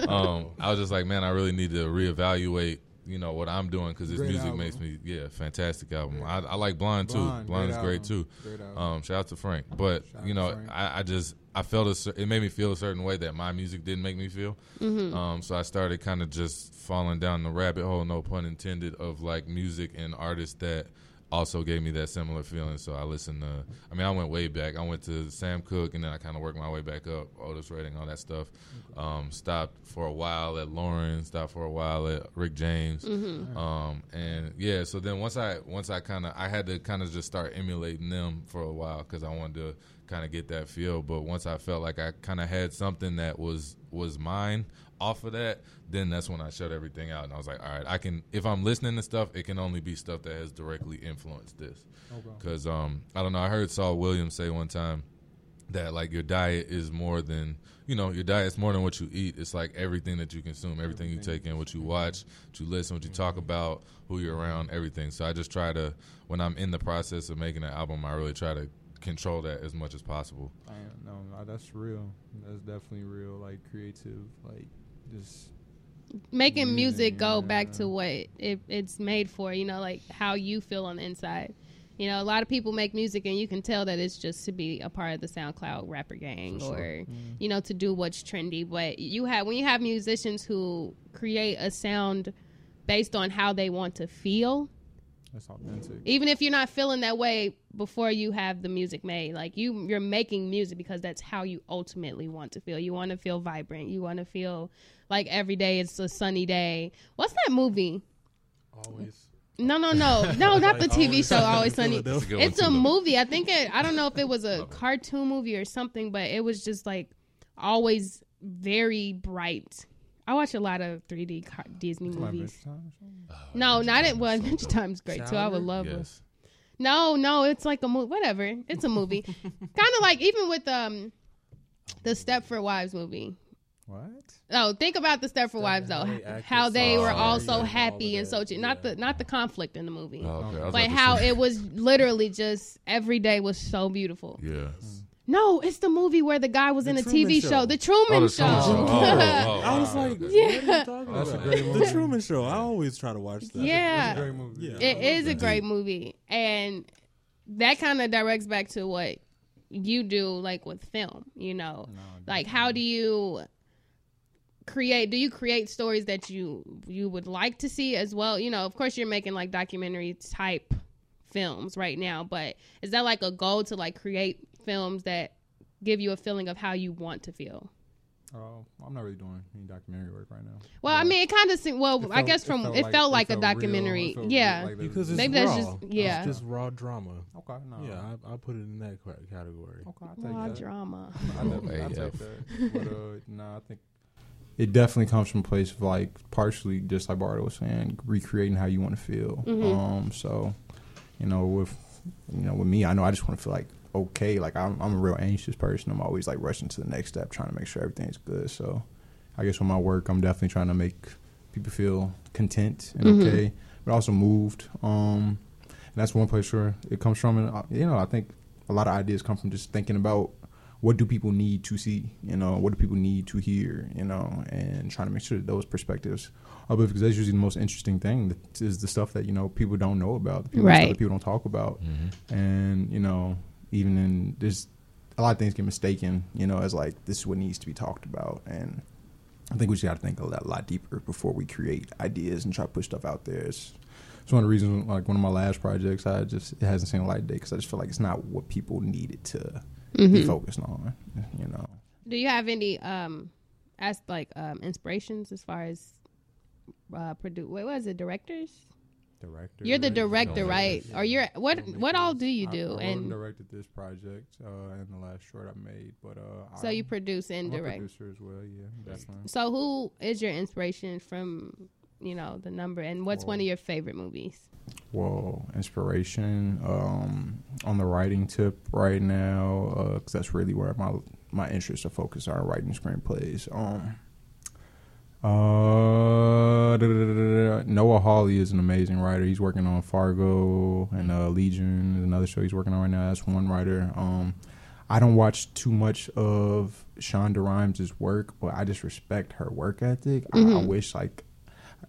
um, I was just like, man, I really need to reevaluate, you know, what I'm doing because this Great music album. makes me, yeah, fantastic album. I, I like Blind too. Blind, Blind, great is great album. too. Great album. Um, shout out to Frank. But Shout you know, I, I just I felt a, it made me feel a certain way that my music didn't make me feel. Mm-hmm. Um, so I started kind of just falling down the rabbit hole, no pun intended, of like music and artists that also gave me that similar feeling. So I listened to, I mean, I went way back. I went to Sam Cooke and then I kind of worked my way back up, Otis Redding, all that stuff. Um, stopped for a while at Lauryn, stopped for a while at Rick James. Um, and yeah, so then once I, once I kind of, I had to kind of just start emulating them for a while because I wanted to kind of get that feel. But once I felt like I kind of had something that was, was mine off of that, then that's when I shut everything out and I was like, all right, I can. If I'm listening to stuff, it can only be stuff that has directly influenced this. Because um, I don't know. I heard Saul Williams say one time that like your diet is more than you know your diet's more than what you eat. It's like everything that you consume, everything you take in, what you watch, what you listen, what you talk about, who you're around, everything. So I just try to when I'm in the process of making an album, I really try to control that as much as possible. I no, no, that's real. That's definitely real. Like creative, like just Making music go back to what it, it's made for. You know, like how you feel on the inside. You know, a lot of people make music and you can tell that it's just to be a part of the SoundCloud rapper gang or, mm-hmm. you know, to do what's trendy. But you have, when you have musicians who create a sound based on how they want to feel, That's authentic. even if you're not feeling that way before you have the music made like you you're making music because that's how you ultimately want to feel. You want to feel vibrant. You want to feel like every day it's a sunny day. What's that movie? Always. no no no. No not the tv Always show always sunny. Philadelphia. That's a good one it's a movie. I think it i don't know if it was a cartoon movie or something but it was just like always very bright i watch a lot of 3d car- disney movies no not it well adventure time's great too i would love it Yes. no, no, it's like a movie. Whatever, it's a movie. kind of like even with um, the Stepford Wives movie. What? Oh, think about the Stepford Wives though. how they How they were so all so and all happy of and so that, not yeah. the not the conflict in the movie, Oh, okay. But how it was literally just every day was so beautiful. Yeah. No, it's the movie where the guy was in a Truman TV Show. show, The Truman Oh, the Show. Truman Show. Oh, oh, oh, I was oh, like, okay. what are you talking That's a great movie. The Truman Show. I always try to watch that. yeah, Great movie. Yeah. It is a great movie, and that kind of directs back to what you do, like with film. You know, like how do you create? Do you create stories that you you would like to see as well? You know, of course, you're making like documentary type films right now, but is that like a goal to like create films that give you a feeling of how you want to feel? Oh, I'm not really doing any documentary work right now. Well, I mean, it kind of seemed. Well, it I guess from it felt, it like, a felt real, documentary. it real, yeah, like Because it's Maybe that's just- yeah. It's just raw drama. okay, no. Yeah, I, I put it in that category. okay, I'll take Raw that. drama. I definitely I take that. But uh, no, I think it definitely comes from a place of like partially just like Bardo was saying, recreating how you want to feel. Um, so you know, with you know, with me, I know I just want to feel like okay. Like I'm, I'm a real anxious person. I'm always like rushing to the next step, trying to make sure everything's good. So I guess with my work, I'm definitely trying to make people feel content and okay, but also moved. Um, and that's one place where it comes from. And uh, you know, I think a lot of ideas come from just thinking about what do people need to see, you know, what do people need to hear, you know, and trying to make sure that those perspectives are because that's usually the most interesting thing that is the stuff that you know people don't know about, the people, the stuff Right. that people don't talk about, Mm-hmm. and you know, even in there's a lot of things get mistaken, you know, as like this is what needs to be talked about, and I think we just got to think a lot, lot deeper before we create ideas and try to push stuff out there. It's, it's one of the reasons, like one of my last projects, I just it hasn't seen a light of day because I just feel like it's not what people needed to be focused on. You know, Do you have any um as like um inspirations as far as uh produ what was it directors? Director. You're the director, filmmaker, right? Or you're what what all do you I- do? I, and directed this project uh, and the last short I made, but uh, so I'm, you produce and I'm a direct. producer as well. Yeah, definitely. So who is your inspiration from you know the number and what's one of your favorite movies? Well, inspiration. Um, on the writing tip right now, because that's really where my my interests are focused on writing screenplays. Um, uh. Noah Hawley is an amazing writer. He's working on Fargo and uh, Legion is another show he's working on right now. That's one writer. Um, I don't watch too much of Shonda Rhimes' work, but I just respect her work ethic. I, I wish like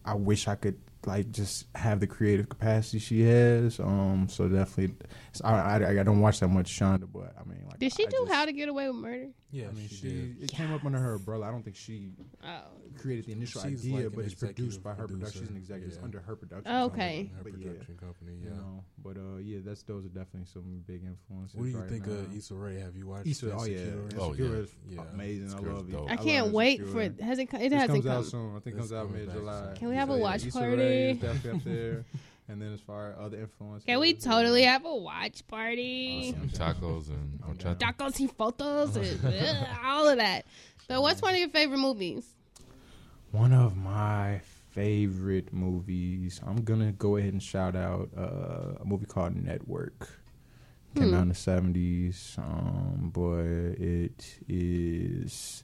I wish I could like just have the creative capacity she has. Um, so definitely, I, I I don't watch that much Shonda, but I mean, like, Did she I do just- How to Get Away with Murder? Yeah, I mean, she, she, did. it came up under her umbrella. I don't think she Oh, created the initial She's idea, like but it's produced by her production. producer. She's an executive. Yeah. under her production. Oh, company, okay. Her but yeah, production company. you Yeah. know, but uh, yeah, that's those are definitely some big influences. What do you right think now. of Issa Rae? Have you watched Issa, oh yeah, Insecure? Oh, Insecure yeah. is Yeah. amazing. I Insecure is love it. dope. I can't wait Insecure. for it. Has it? It It hasn't comes come. out soon. I think it It's comes out mid July. Can we have a watch party? Definitely up there. And then as far as other influences, Can we totally have a watch party? Some tacos and horchata. Tacos y photos and ugh, all of that. So, what's one of your favorite movies? One of my favorite movies. I'm gonna go ahead and shout out uh, a movie called Network. Came out in the seventies, um, but it is,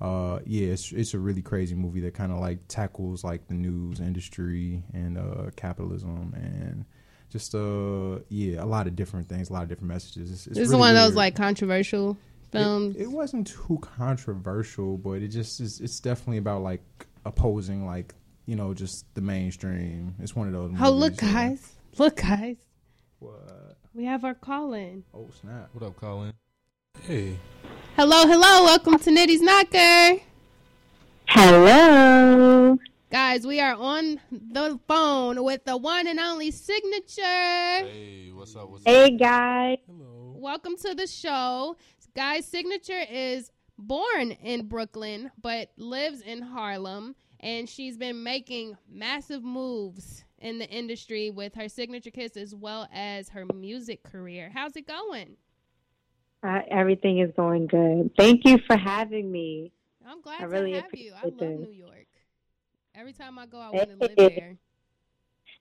uh, yeah, it's it's a really crazy movie that kind of like tackles like the news industry and uh, capitalism and just uh, yeah, a lot of different things, a lot of different messages. It's, it's This is one of those like controversial films. It, it wasn't too controversial, but it just is. It's definitely about like opposing, like you know, just the mainstream. It's one of those. oh, look, movies, uh, guys! Look, guys! What? We have our call in. Oh snap! What up, Colin? Hey, Hello, hello! Welcome to Nitty's Knocker. Hello. Guys, we are on the phone with the one and only signature. Hey, what's up? What's Hey guys, Hello. Welcome to the show. Guys, Signature is born in Brooklyn but lives in Harlem and she's been making massive moves in the industry with her Signature Kiss as well as her music career. How's it going? Uh, everything is going good. Thank you for having me. I'm glad I really to have you. I love appreciate New York. Every time I go, I want to live there.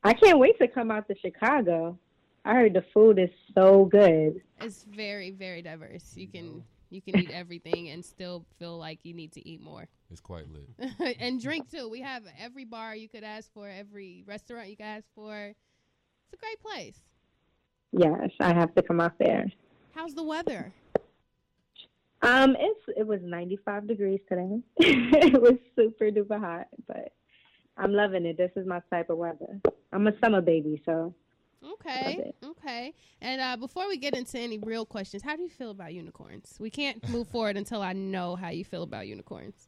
I can't wait to come out to Chicago. I heard the food is so good. It's very, very diverse. You can you can eat everything and still feel like you need to eat more. It's quite lit. and drink too. We have every bar you could ask for, every restaurant you could ask for. It's a great place. Yes, I have to come out there. How's the weather? Um, it's it was 95 degrees today. it was super duper hot, but I'm loving it. This is my type of weather. I'm a summer baby, so Okay, okay. And uh, before we get into any real questions, how do you feel about unicorns? We can't move forward until I know how you feel about unicorns.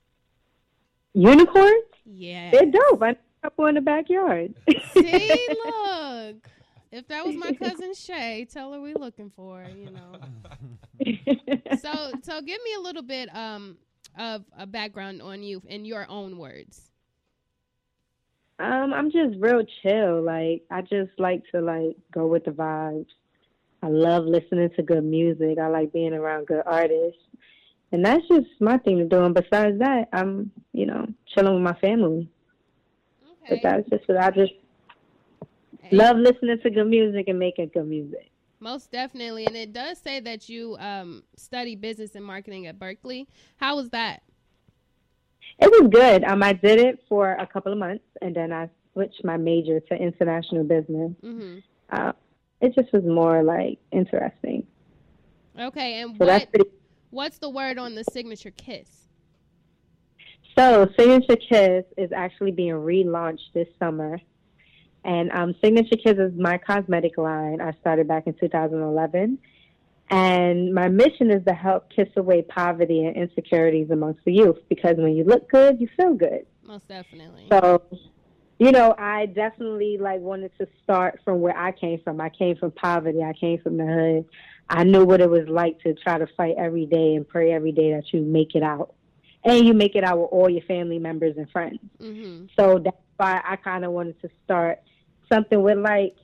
unicorns, Yeah. they're dope. I couple in the backyard. See, look. If that was my cousin Shay, tell her we're looking for her, you know. so so give me a little bit um of a background on you in your own words. Um, I'm just real chill. Like I just like to like go with the vibes. I love listening to good music. I like being around good artists. And that's just my thing to do. And besides that, I'm, you know, chilling with my family. But that's just what I just love listening to good music and making good music. Most definitely. And it does say that you um study business and marketing at Berkeley. How was that? It was good. Um, I did it for a couple of months, and then I switched my major to international business. Mm-hmm. Uh, it just was more like interesting. Okay, and So what pretty. what's the word on the signature kiss? So Signature Kiss is actually being relaunched this summer, and um, Signature Kiss is my cosmetic line. I started back in 2011, and my mission is to help kiss away poverty and insecurities amongst the youth. Because when you look good, you feel good. Most definitely. So, you know, I definitely like wanted to start from where I came from. I came from poverty. I came from the hood. I knew what it was like to try to fight every day and pray every day that you make it out. And you make it out with all your family members and friends. Mm-hmm. So that's I kind of wanted to start something with like,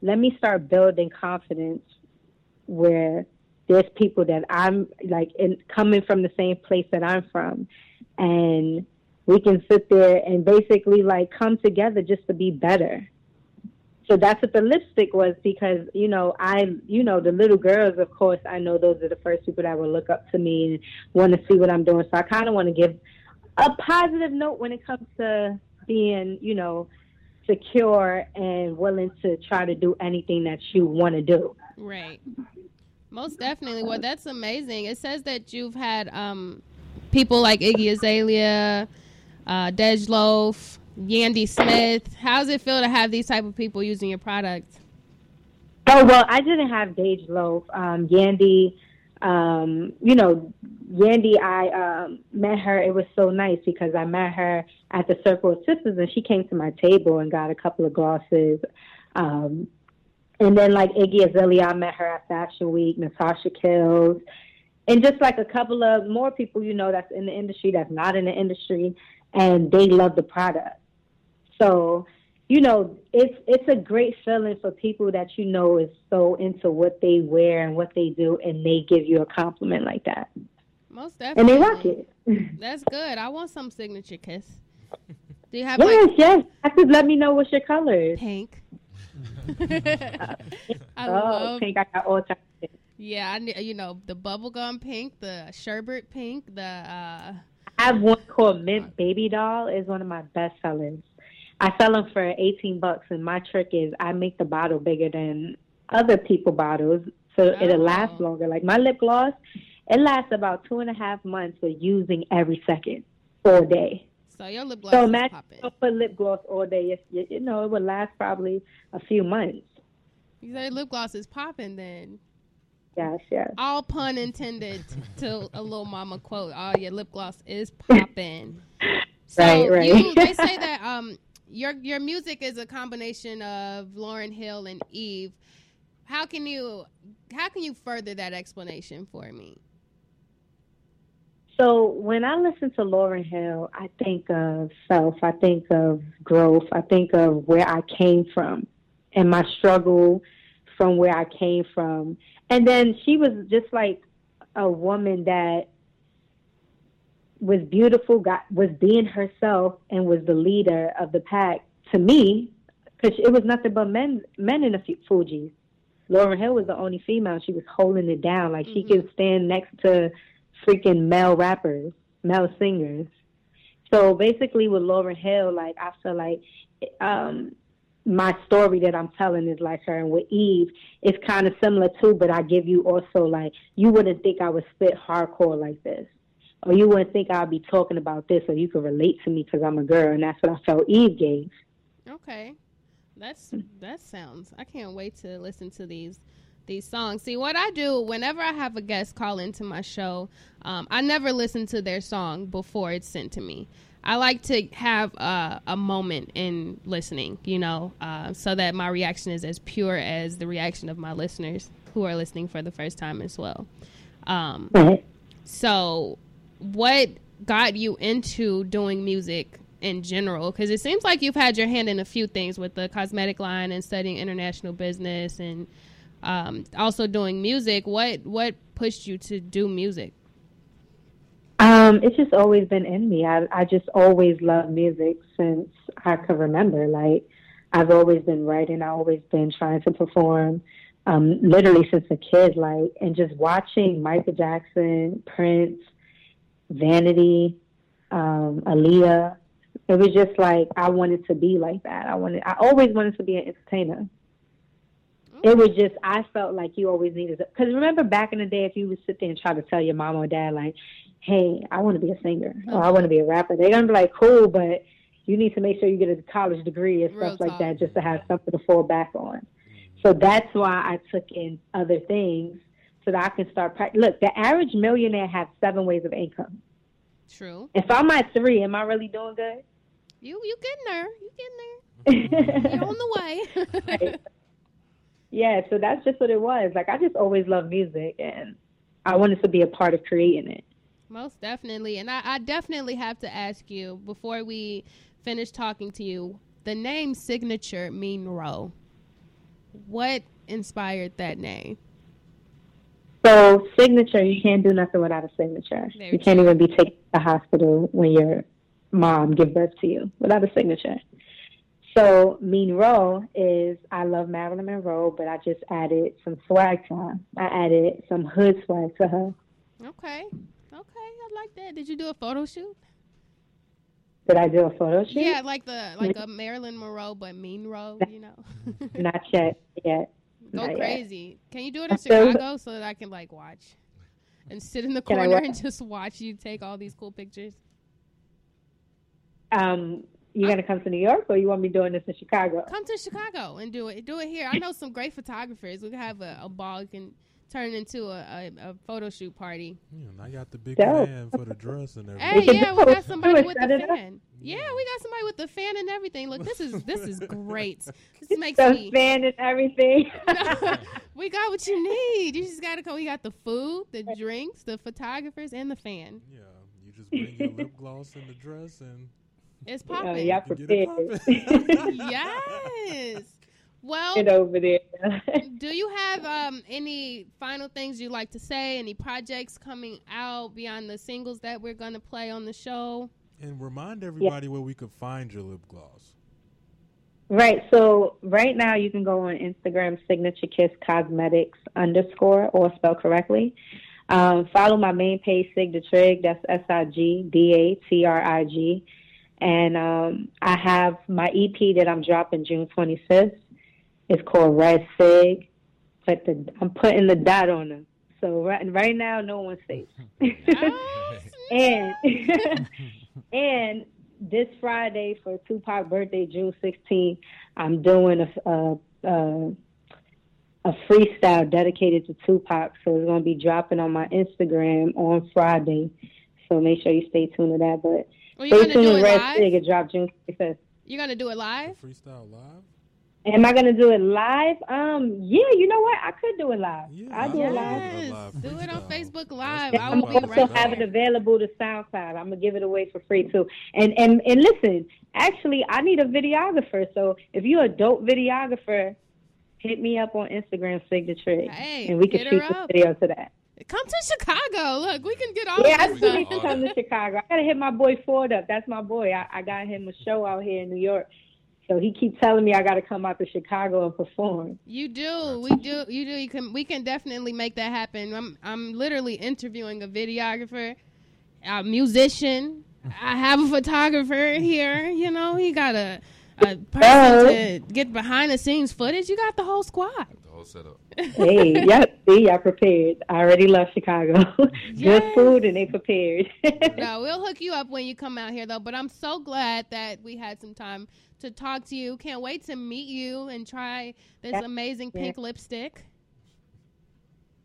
let me start building confidence where there's people that I'm like in coming from the same place that I'm from, and we can sit there and basically like come together just to be better. So that's what the lipstick was because you know I you know the little girls of course I know those are the first people that will look up to me and want to see what I'm doing. So I kind of want to give a positive note when it comes to being you know secure and willing to try to do anything that you want to do. Right. Most definitely. Well, that's amazing. It says that you've had um, people like Iggy Azalea, uh, Dej Loaf, Yandy Smith. How's it feel to have these type of people using your product? Oh well, I didn't have Dej Loaf. Um, Yandy, um, you know, Yandy. I um, met her. It was so nice because I met her at the Circle of Sisters, and she came to my table and got a couple of glosses. Um, and then like Iggy Azalea, I met her at Fashion Week. Natasha Kills, and just like a couple of more people, you know, that's in the industry, that's not in the industry, and they love the product. So you know, it's it's a great feeling for people that you know is so into what they wear and what they do, and they give you a compliment like that, Most definitely, and they rock it. That's good. I want some signature kiss. Do you have yes, like yes. Have to let me know what's your colors. pink? I oh, love pink. I got all types. Yeah, I you know the bubblegum pink, the sherbet pink, the uh I have one called Mint Baby Doll. is one of my best sellers. I sell them for eighteen bucks, and my trick is I make the bottle bigger than other people bottles, so it'll last Oh. longer. Like my lip gloss, it lasts about two and a half months for using every second, all day. so your lip gloss So imagine popping. you don't put lip gloss all day. It's, you, you know, it would last probably a few months. You say lip gloss is popping then. Yes, yes. All pun intended to a little mama quote. Oh, your lip gloss is popping. So Right, right. You, they say that um your your music is a combination of Lauryn Hill and Eve. How can you how can you further that explanation for me? So when I listen to Lauryn Hill, I think of self, I think of growth, I think of where I came from and my struggle from where I came from. And then she was just like a woman that was beautiful, got was being herself and was the leader of the pack to me because it was nothing but men men in the Fu- Fugees. Lauryn Hill was the only female. She was holding it down. Like she could stand next to freaking male rappers, male singers. So basically, with Lauryn Hill, like I feel like um, my story that I'm telling is like her, and with Eve, it's kind of similar too. But I give you also like you wouldn't think I would spit hardcore like this, or you wouldn't think I'd be talking about this, or you could relate to me because I'm a girl, and that's what I felt Eve gave. Okay. That's that sounds. I can't wait to listen to these these songs. See what I do whenever I have a guest call into my show, um, I never listen to their song before it's sent to me. I like to have a, a moment in listening, you know, uh, so that my reaction is as pure as the reaction of my listeners who are listening for the first time as well. Um, so, what got you into doing music in general? Because it seems like you've had your hand in a few things with the cosmetic line and studying international business, and um, also doing music. What what pushed you to do music? Um, it's just always been in me. I I just always loved music since I could remember. Like I've always been writing. I've always been trying to perform. Um, literally since a kid, like and just watching Michael Jackson, Prince, Vanity, um, Aaliyah. It was just like I wanted to be like that. I wanted. I always wanted to be an entertainer. It was just I felt like you always needed because remember back in the day if you would sit there and try to tell your mom or dad like, hey, I want to be a singer or I want to be a rapper, they're gonna be like, cool, but you need to make sure you get a college degree and stuff like that just to have something to fall back on. So that's why I took in other things so that I can start. Pra- Look, the average millionaire has seven ways of income. True. If I'm at three, am I really doing good? You you getting there? You getting there? You're on the way. Yeah, so that's just what it was. Like I just always loved music and I wanted to be a part of creating it. Most definitely. And I, I definitely have to ask you before we finish talking to you the name signature mean row. What inspired that name? So signature, you can't do nothing without a signature. You can't even be taken to the hospital when your mom gives birth to you without a signature. So Mean Row is I love Marilyn Monroe, but I just added some swag to her. I added some hood swag to her. Okay. Okay, I like that. Did you do a photo shoot? Did I do a photo shoot? Yeah, like the like a Marilyn Monroe but mean row, you know. Not yet. Yet. Go Not yet. crazy. Can you do it in Chicago so that I can like watch and sit in the corner and just watch you take all these cool pictures? Um, you gonna come to New York or you want me doing this in Chicago? Come to Chicago and do it. Do it here. I know some great photographers. We can have a, a ball we can turn into a, a, a photo shoot party. Yeah, and I got the big Dope. fan for the dress and everything. Hey, yeah, we got somebody with the fan. Yeah, we got somebody with the fan and everything. Look, this is this is great. This makes The me. fan and everything. we got what you need. You just gotta come. We got the food, the drinks, the photographers, and the fan. Yeah, you just bring your lip gloss and the dress and It's Oh, popping. y'all you get it prepared. yes. Well, Get over there. do you have um, any final things you'd like to say? Any projects coming out beyond the singles that we're gonna play on the show? and remind everybody where we could find your lip gloss. Right. So right now you can go on Instagram, Signature Kiss Cosmetics underscore, or spelled correctly. Um, follow my main page, Sig the Trig. That's S I G D A T R I G. And um, I have my EP that I'm dropping June 25th. It's called Red Sig. But the, I'm putting the dot on them. So right, right now, no one's safe. And and this Friday for Tupac birthday, June 16th, I'm doing a a, a, a freestyle dedicated to Tupac. So it's going to be dropping on my Instagram on Friday. So make sure you stay tuned to that. But Are you Stay gonna tuned do to it Red live? Sig. It dropped June 25th. You're gonna do it live? Freestyle live. Am I gonna do it live? Um, yeah. You know what? I could do it live. I'll do it live. Yes, do it on Facebook Live. I I'm will be also right have it available to SoundCloud. I'm gonna give it away for free too. And and and listen, actually, I need a videographer. So if you're a dope videographer, hit me up on Instagram signature, Hey, and we can shoot her the video to that. Come to Chicago. Look, we can get all Yeah, I this still need to come to Chicago. I gotta hit my boy Ford up. That's my boy. I, I got him a show out here in New York. So he keeps telling me I gotta come out to Chicago and perform. You do. We do. You do. You can. We can definitely make that happen. I'm. I'm literally interviewing a videographer, a musician. I have a photographer here. You know, he got a a person to get behind the scenes footage. You got the whole squad. The whole setup. hey, yeah, see, y'all prepared. I already love Chicago. Good food and they prepared. no, we'll hook you up when you come out here, though. But I'm so glad that we had some time to talk to you. Can't wait to meet you and try this Yeah. amazing Yeah. pink lipstick.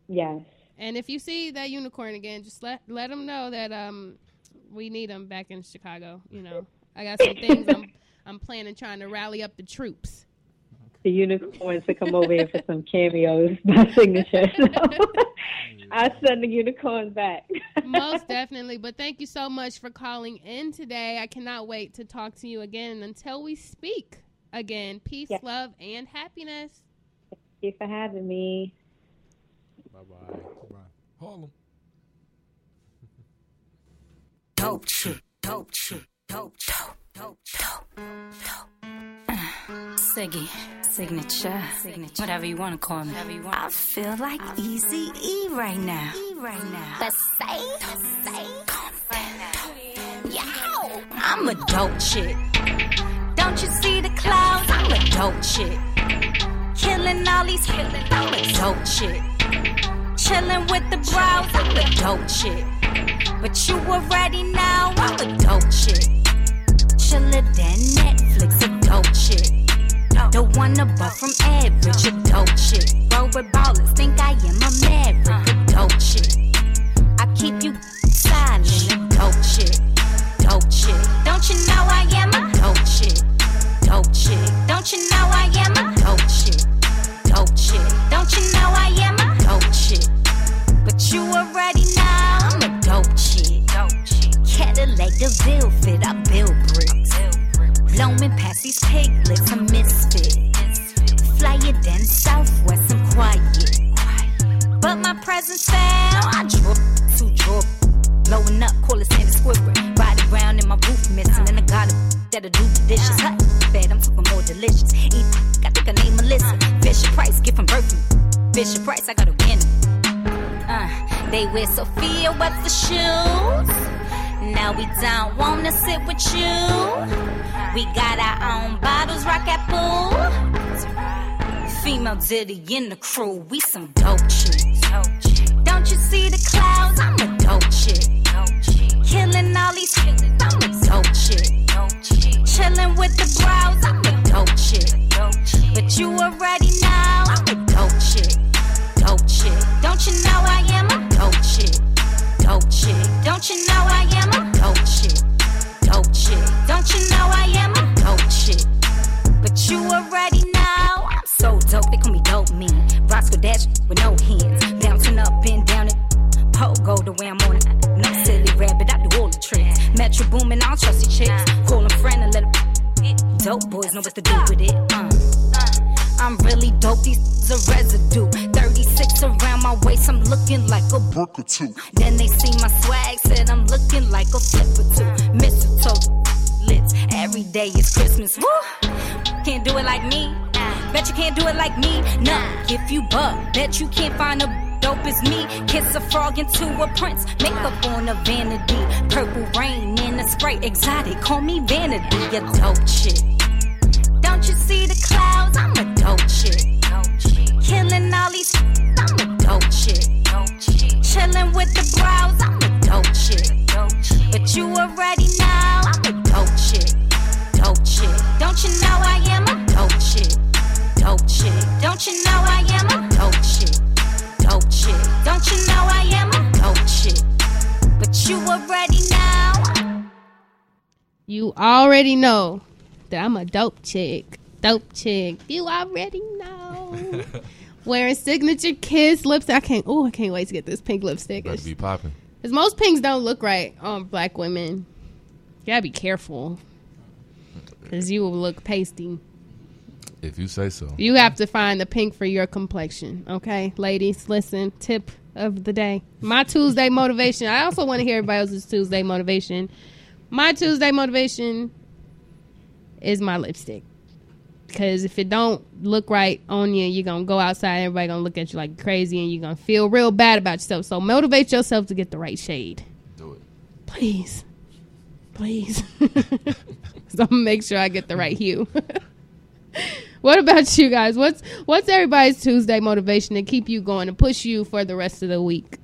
yes. And if you see that unicorn again, just let let them know that um we need them back in Chicago. You know, I got some things I'm I'm planning trying to rally up the troops. The unicorns to come over here for some cameos by signature. So I send the unicorns back. Most definitely. But thank you so much for calling in today. I cannot wait to talk to you again. Until we speak again, peace, Yes. love, and happiness. Thank you for having me. Bye bye. Harlem. Dope shit, dope shit, dope, dope, dope, dope, dope. Mm, Siggy, signature, signature, whatever you wanna call me. I feel like Easy E right now. Right now. Let's say, say. Yo, I'm a dope chick. Don't you see the clouds? I'm a dope chick. Killing all these killing. I'm a dope chick. Chilling with the brows. I'm a dope chick. But you already know I'm a dope chick. Chiller than Netflix, a dope chick. The one above from average, a dope chick. Roll with ballers, think I am a maverick, a dope chick. I keep you silent, a dope chick. Dope chick. Don't you know I am a dope chick? Dope chick. Don't you know I am a dope chick? Dope chick. Don't you know I am a dope chick? But you already know I'm a dope chick. Cadillac DeVille fit, I build bricks. Blowing past these piglets, presence fell, I drop two drop. Blowing up, call it Sandy Squidward. Ride around in my roof missing, and I got a that'll do the dishes. Hut, fed, I'm talking more delicious. Eat, I think I name Melissa. Fisher Price, get from Berkeley. Fisher Price, I got a win. Uh, they wear Sophia the shoes. Now we don't wanna sit with you. We got our own bottles, rock at pool. Female Diddy in the crew, we some dope chicks. Don't you see the clouds? I'm a dope chick. Killing all these killers, I'm a dope chick. Chilling with the brows, I'm a dope chick. But you already know I'm a dope chick. Dope chick. Don't you know I am a dope chick? Dope chick. Don't you know I am a dope chick? Dope chick. Don't you know I Dope boys know what to do with it. Uh. I'm really dope, these a residue. 36 around my waist, I'm looking like a book or two. Then they see my swag, said I'm looking like a flip or two. Mistletoe lips, every day is Christmas. Woo! Can't do it like me. Bet you can't do it like me. No, if you buck, bet you can't find a dope as me. Kiss a frog into a prince. Makeup on a vanity. Purple rain in a spray. Exotic, call me vanity. A dope chick. Don't you see the clouds? I'm a dope chick. Killing all these. I'm a dope chick. Chilling with the brows. I'm a dope chick. But you already know I'm a dope chick. Dope chick. Don't you know I am a dope chick? Dope chick. Don't you know I am a dope chick? Dope chick. Don't you know I am a dope chick? But you already know. You already know that I'm a dope chick. Dope chick. You already know. Wearing signature kiss lipstick. I can't. Oh, I can't wait to get this pink lipstick. Better be popping. Because most pinks don't look right on black women. You gotta be careful. Because you will look pasty. If you say so. You have to find the pink for your complexion. Okay, ladies, listen. Tip of the day. My Tuesday motivation. I also want to hear everybody else's Tuesday motivation. My Tuesday motivation is my lipstick. Because if it don't look right on you, you're gonna go outside. Everybody gonna look at you like crazy, and you're gonna feel real bad about yourself. So motivate yourself to get the right shade. Do it. Please, please. so I'm gonna make sure I get the right hue. what about you guys? What's what's everybody's Tuesday motivation to keep you going to push you for the rest of the week?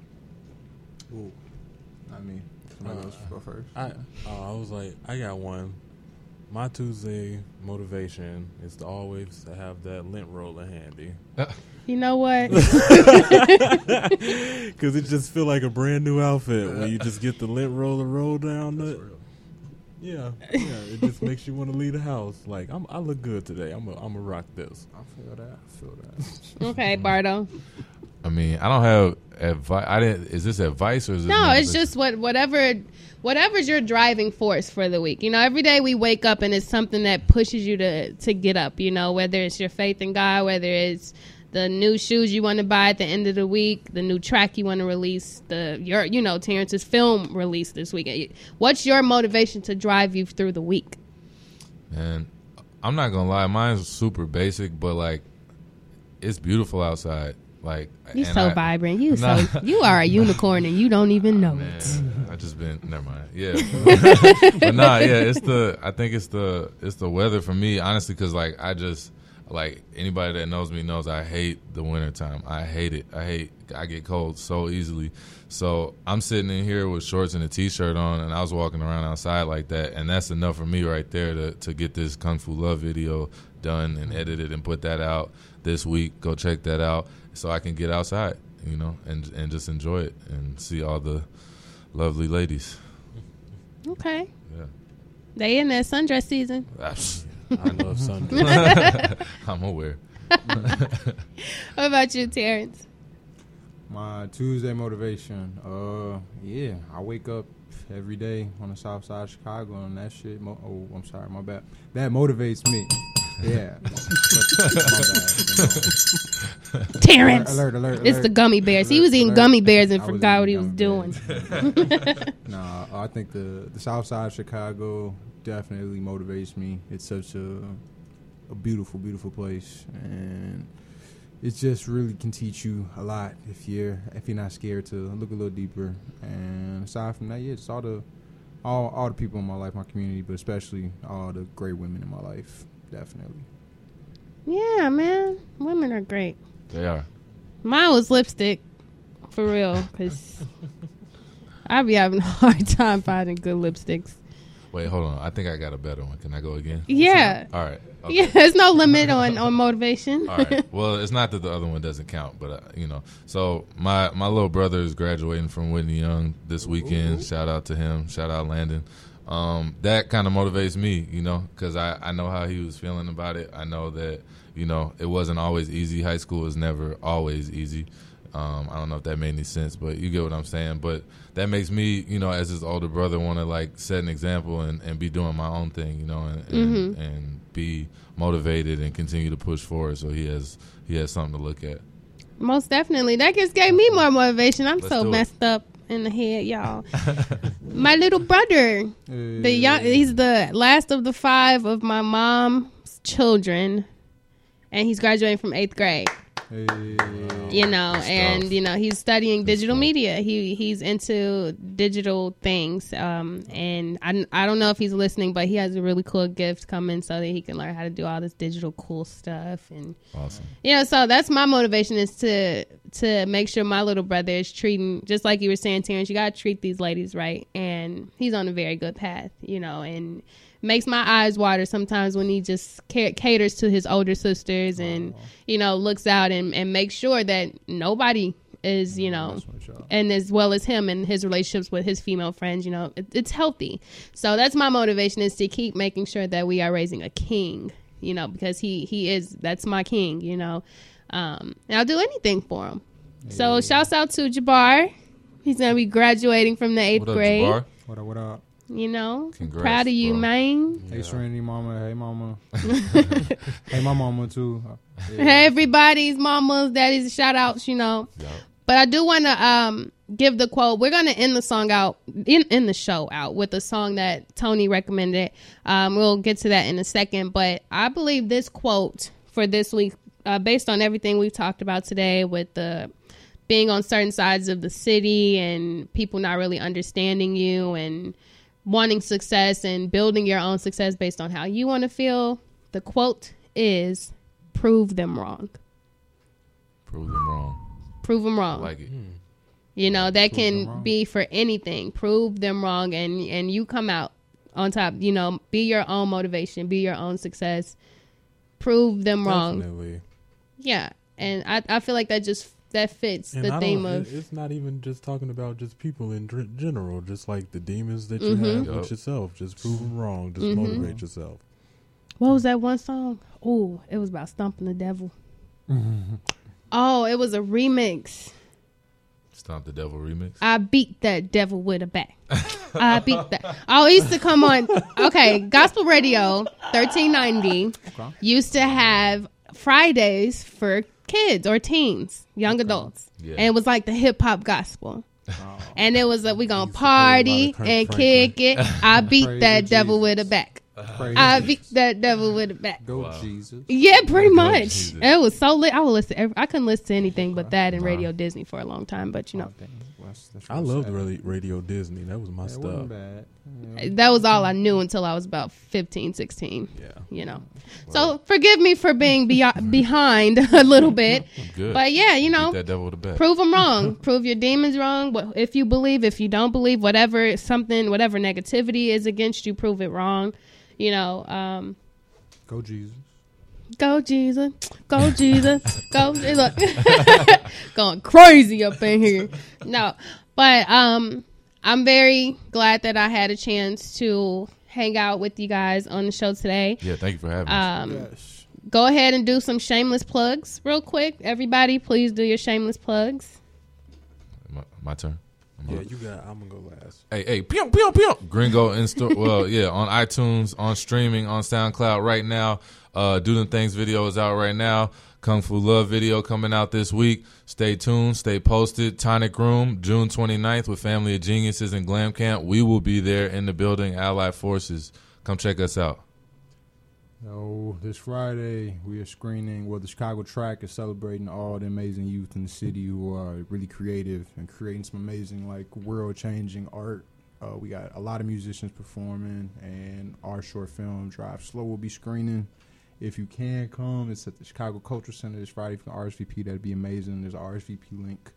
Ooh. I mean, somebody else go first. I uh, I was like, I got one. My Tuesday motivation is to always to have that lint roller handy. Uh. You know what? Because it just feel like a brand new outfit when you just get the lint roller roll down the. Yeah, yeah, it just makes you want to leave the house. Like I'm, I look good today. I'm, a, I'm a rock this. I feel that. I feel that. okay, Bardo. I mean, I don't have advice. I didn't. Is this advice or is No, it's just what whatever whatever's your driving force for the week. You know, every day we wake up and it's something that pushes you to to get up. You know, whether it's your faith in God, whether it's the new shoes you want to buy at the end of the week, the new track you want to release, the your you know Terrence's film release this week. Eh, what's your motivation to drive you through the week? Man, I'm not gonna lie. Mine's super basic, but like, it's beautiful outside. Like, You so I- vibrant. You Nah. so you are a unicorn and you don't even know Man, it. I just been never mind. Yeah, but nah, yeah. It's the I think it's the it's the weather for me, honestly, because like I just like anybody that knows me knows I hate the wintertime. I hate it. I hate I get cold so easily. So I'm sitting in here with shorts and a t-shirt on, and I was walking around outside like that, and that's enough for me right there to to get this Kung Fu Love video done and edited and put that out this week. Go check that out so I can get outside, you know, and and just enjoy it and see all the lovely ladies. Okay. Yeah. They in that sundress season. I love sundress. I'm aware. What about you, Terrence? My Tuesday motivation. Uh, yeah, I wake up every day on the south side of Chicago, and that shit. Mo- oh, I'm sorry, my bad. That motivates me. Yeah. Terrence. Alert, alert, alert, It's the gummy bears. He was eating alert. gummy bears and I forgot what he was doing. bears. nah, I think the the South Side of Chicago definitely motivates me. It's such a a beautiful, beautiful place, and it just really can teach you a lot if you're if you're not scared to look a little deeper. And aside from that, yeah, it's all the all all the people in my life, my community, but especially all the great women in my life, definitely. yeah, man. Women are great. They are. Mine was lipstick, for real, because I be having a hard time finding good lipsticks. Wait, hold on. I think I got a better one. Can I go again? Yeah. All right. Okay. Yeah, there's no limit on, on motivation. All right. Well, it's not that the other one doesn't count, but uh, you know. So my my little brother is graduating from Whitney Young this weekend. Shout out to him. Shout out Landon. Um, that kind of motivates me, you know, because I I know how he was feeling about it. I know that you know it wasn't always easy. High school is never always easy. Um, I don't know if that made any sense, but you get what I'm saying. But that makes me, you know, as his older brother, want to like set an example and, and be doing my own thing, you know, and, and, Mhm. and be motivated and continue to push forward. So he has he has something to look at. Most definitely. That just gave me more motivation. I'm Let's so messed up in the head, y'all. my little brother, the uh. young, he's the last of the five of my mom's children, and he's graduating from eighth grade. You know, and you know he's studying digital media. He he's into digital things, um, and I I don't know if he's listening, but he has a really cool gift coming so that he can learn how to do all this digital cool stuff and Awesome. yeah, so that's my motivation is to to make sure my little brother is treating just like you were saying, Terrence. You gotta treat these ladies right, and he's on a very good path, you know, and makes my eyes water sometimes when he just ca- caters to his older sisters and you know looks out and and makes sure that nobody is you know that's what y'all- and as well as him and his relationships with his female friends you know it, it's healthy. So that's my motivation is to keep making sure that we are raising a king you know because he he is that's my king you know. Um and i'll do anything for him. So shouts out to jabbar. He's gonna be graduating from the eighth What up, grade. Jabbar? What up? What up? You know Congrats, proud of you bro. man Hey, Serenity Mama. Hey, Mama. hey, my mama too. Yeah. Hey, everybody's mamas, daddies, shout outs, you know. Yup. But I do want to um, give the quote. We're going to end the song out, in, in the show out with a song that Tony recommended. Um, we'll get to that in a second. But I believe this quote for this week, uh, based on everything we've talked about today with the being on certain sides of the city and people not really understanding you and wanting success and building your own success based on how you want to feel, the quote is prove them wrong. Prove them wrong. Prove them I wrong. like it. Hmm. You know, that Prove can be for anything. Prove them wrong and and you come out on top. You know, be your own motivation, be your own success. Prove them wrong. Definitely. Yeah. And I I feel like that just that fits And the I theme of it's not even just talking about just people in dr- general, just like the demons that you Mhm. have Yup. with yourself. Just prove them wrong. Just Mhm. motivate yourself. what was that one song? Oh, it was about stomping the devil. Oh, it was a remix. Stomp the Devil remix. I beat that devil with a bat. I beat that. Oh, it used to come on. Okay, Gospel Radio 1390 used to have Fridays for kids or teens, young adults. Yeah. And it was like the hip hop gospel. And it was like, we going to Used to play a lot party and Franklin. kick it. I beat that the devil Jesus. with a bat. Praise I beat that devil with a bat. Go Wow. Jesus. Yeah, pretty Good much. Jesus. It was so lit. I would listen. every- I couldn't listen to anything but that and Radio Disney for a long time. But you know, Oh, that's- that's I loved sad. radio, radio Disney. That was my It wasn't stuff. bad. Yeah. that was all I knew until I was about 15, 16. Yeah. You know, so forgive me for being be- behind a little bit, Good. but yeah, you know, that devil with a prove them wrong. prove your demons wrong. Wh- If you believe, if you don't believe, whatever something, whatever negativity is against you, prove it wrong. You know, um, Go Jesus. Go Jesus, go Jesus, go Jesus. Going crazy up in here. No, but um, I'm very glad that I had a chance to hang out with you guys on the show today. yeah, thank you for having us. Um, Yes. go ahead and do some shameless plugs real quick. Everybody, please do your shameless plugs. My, my turn. Yeah, you got. I'm gonna go last. Hey, hey, pew, pew, pew. Gringo in store. Well, yeah, on iTunes, on streaming, on SoundCloud right now. Uh, Do Them Things video is out right now. Kung Fu Love video coming out this week. Stay tuned, stay posted. Tonic Room, June 29th with Family of Geniuses and Glam Camp. We will be there in the building, Allied Forces. Come check us out. So this Friday we are screening. Well, the Chicago Track is celebrating all the amazing youth in the city who are really creative and creating some amazing, like world-changing art. Uh, we got a lot of musicians performing, and our short film Drive Slow will be screening. If you can come, it's at the Chicago Culture Center this Friday. If you can RSVP, that'd be amazing. There's an RSVP link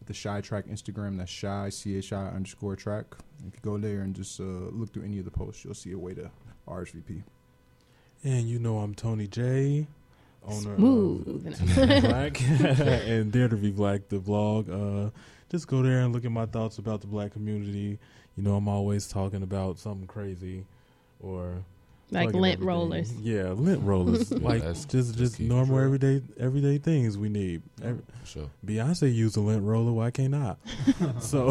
at the Chi Track Instagram. That's Chi C H I underscore Track. If you go there and just uh, look through any of the posts, you'll see a way to RSVP. And you know I'm Tony J, owner Smooth. of Black and Dare to Be Black, the blog. Uh, just go there and look at my thoughts about the black community. You know I'm always talking about something crazy, or Like lint everything. rollers. Yeah, lint rollers. like that's- just just normal Sure. everyday everyday things we need. Every, sure. Beyonce used a lint roller. Why can't I? so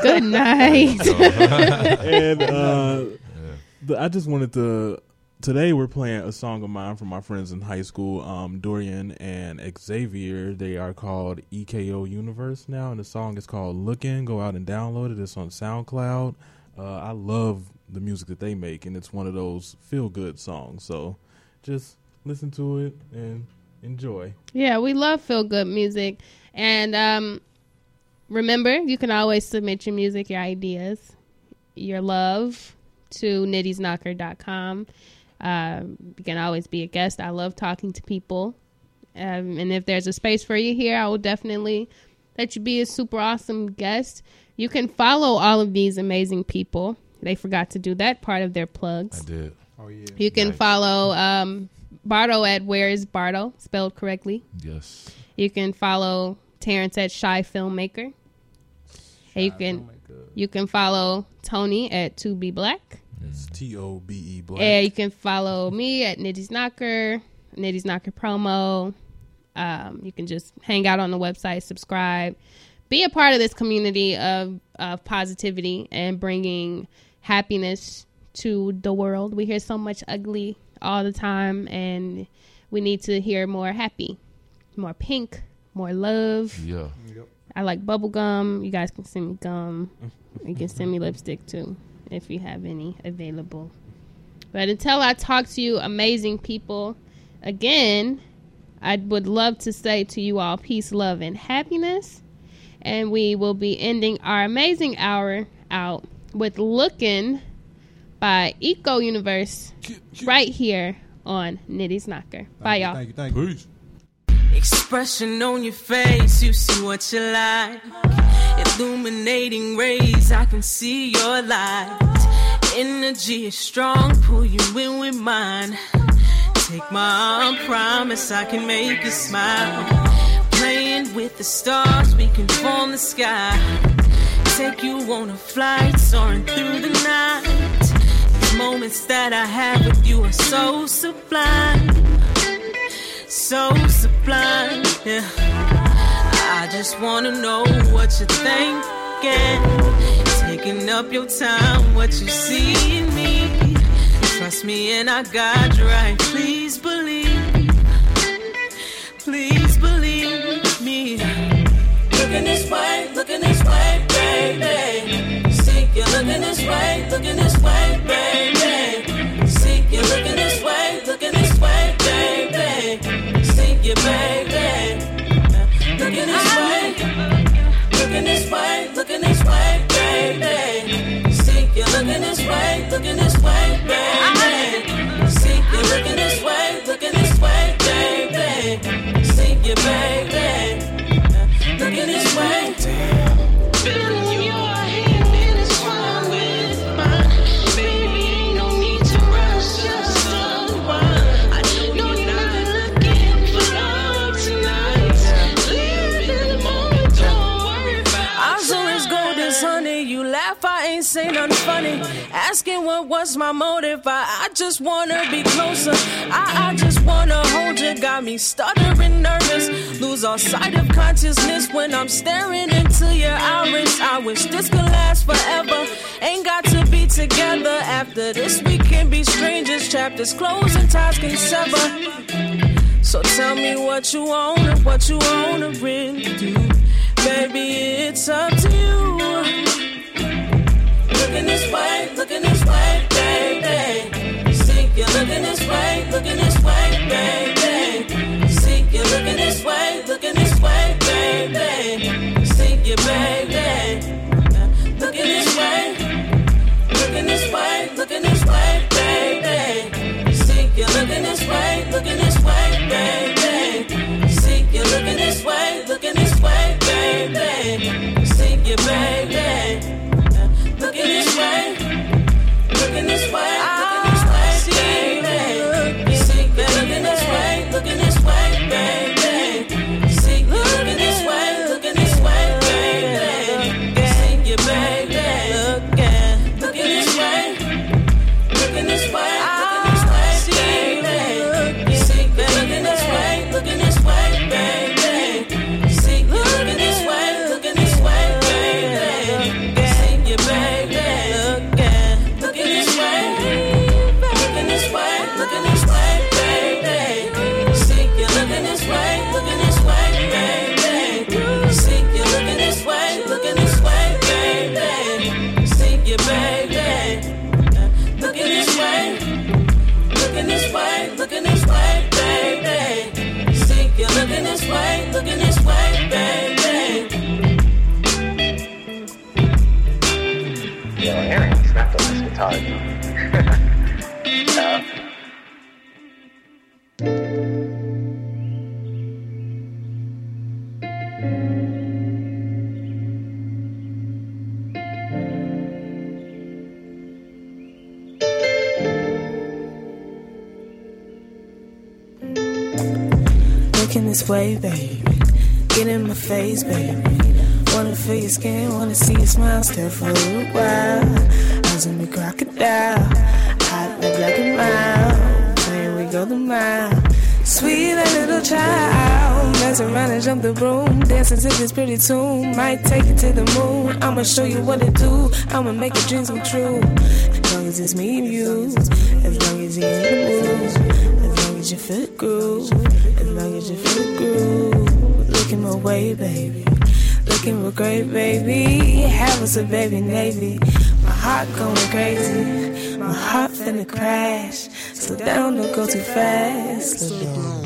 Good night. and uh, Yeah. the, I just wanted to. Today we're playing a song of mine from my friends in high school, um, Dorian and Xavier. They are called EKO Universe now, and the song is called "Looking." Go out and download it. It's on SoundCloud. Uh, I love the music that they make, and it's one of those feel good songs. So just listen to it and enjoy. Yeah, we love feel good music. And um, remember, you can always submit your music, your ideas, your love to nittiesknocker.com. Um, you can always be a guest. I love talking to people. Um, and if there's a space for you here, I will definitely let you be a super awesome guest. You can follow all of these amazing people. They forgot to do that part of their plugs. I did. Oh yeah. You can Nice. follow um, Bardo at Where is Bardo, spelled correctly. Yes. You can follow Terrence at Chi Filmmaker. and you can you can follow Tony at To Be Black. It's T O B E black. And you can follow me at Nitty's Knocker, Nitty's Knocker promo. Um, you can just hang out on the website, subscribe, be a part of this community of, of positivity and bringing happiness to the world. We hear so much ugly all the time, and we need to hear more happy, more pink, more love. Yeah. I like bubble gum. You guys can send me gum. You can send me lipstick too if you have any available. But until I talk to you, amazing people, again, I would love to say to you all peace, love, and happiness. And we will be ending our amazing hour out with Looking by Eco Universe right here on Nitty's Knocker. Bye, y'all. Thank you, thank you. Peace. Expression on your face, you see what you like. Illuminating rays, I can see your light. Energy is strong, pull you in with mine. Take my arm, promise I can make you smile. Playing with the stars, we can form the sky. Take you on a flight, soaring through the night. These moments that I have with you are so sublime so sublime. Yeah. I just wanna know what you're thinking. Taking up your time, what you see in me. Trust me, and I got you right. Please believe. Please believe me. Looking this way, looking this way, baby. See you're looking this way, looking this way, baby. Baby. You, baby. Looking this way, looking this way, looking this way, baby. See you looking this way, looking this way, baby. See you looking this way, looking this way, baby. See you, baby. Funny. Asking what was my motive, I, I just wanna be closer. I, I just wanna hold you, got me stuttering, nervous. Lose all sight of consciousness when I'm staring into your iris. I wish this could last forever. Ain't got to be together after this. We can be strangers, chapters close and ties can sever. So tell me what you want and what you wanna really do. Baby, it's up to you. Looking this way, looking this way, baby. See you looking this way, looking this way, baby. See you looking this way, looking this way, baby. See you, baby. Looking this way, looking this way, looking this way, baby. See you looking this way, looking this way, way, baby. Get in my face, baby. Wanna feel your skin, wanna see your smile, stare for a little while. Eyes on the crocodile, hot like black and mild. We go the mile. Sweet little child, mess around and jump the broom, dancing to this pretty tune. Might take it to the moon. I'ma show you what it do. I'ma make your dreams come true. As long as it's me and you, as long as you're in the mood, as long as you feel groove, as as you feel groove. Looking my way, baby. Looking real great, baby. Have us a baby navy. My heart going crazy. My heart finna crash. Slow down, don't go too fast. Slow down.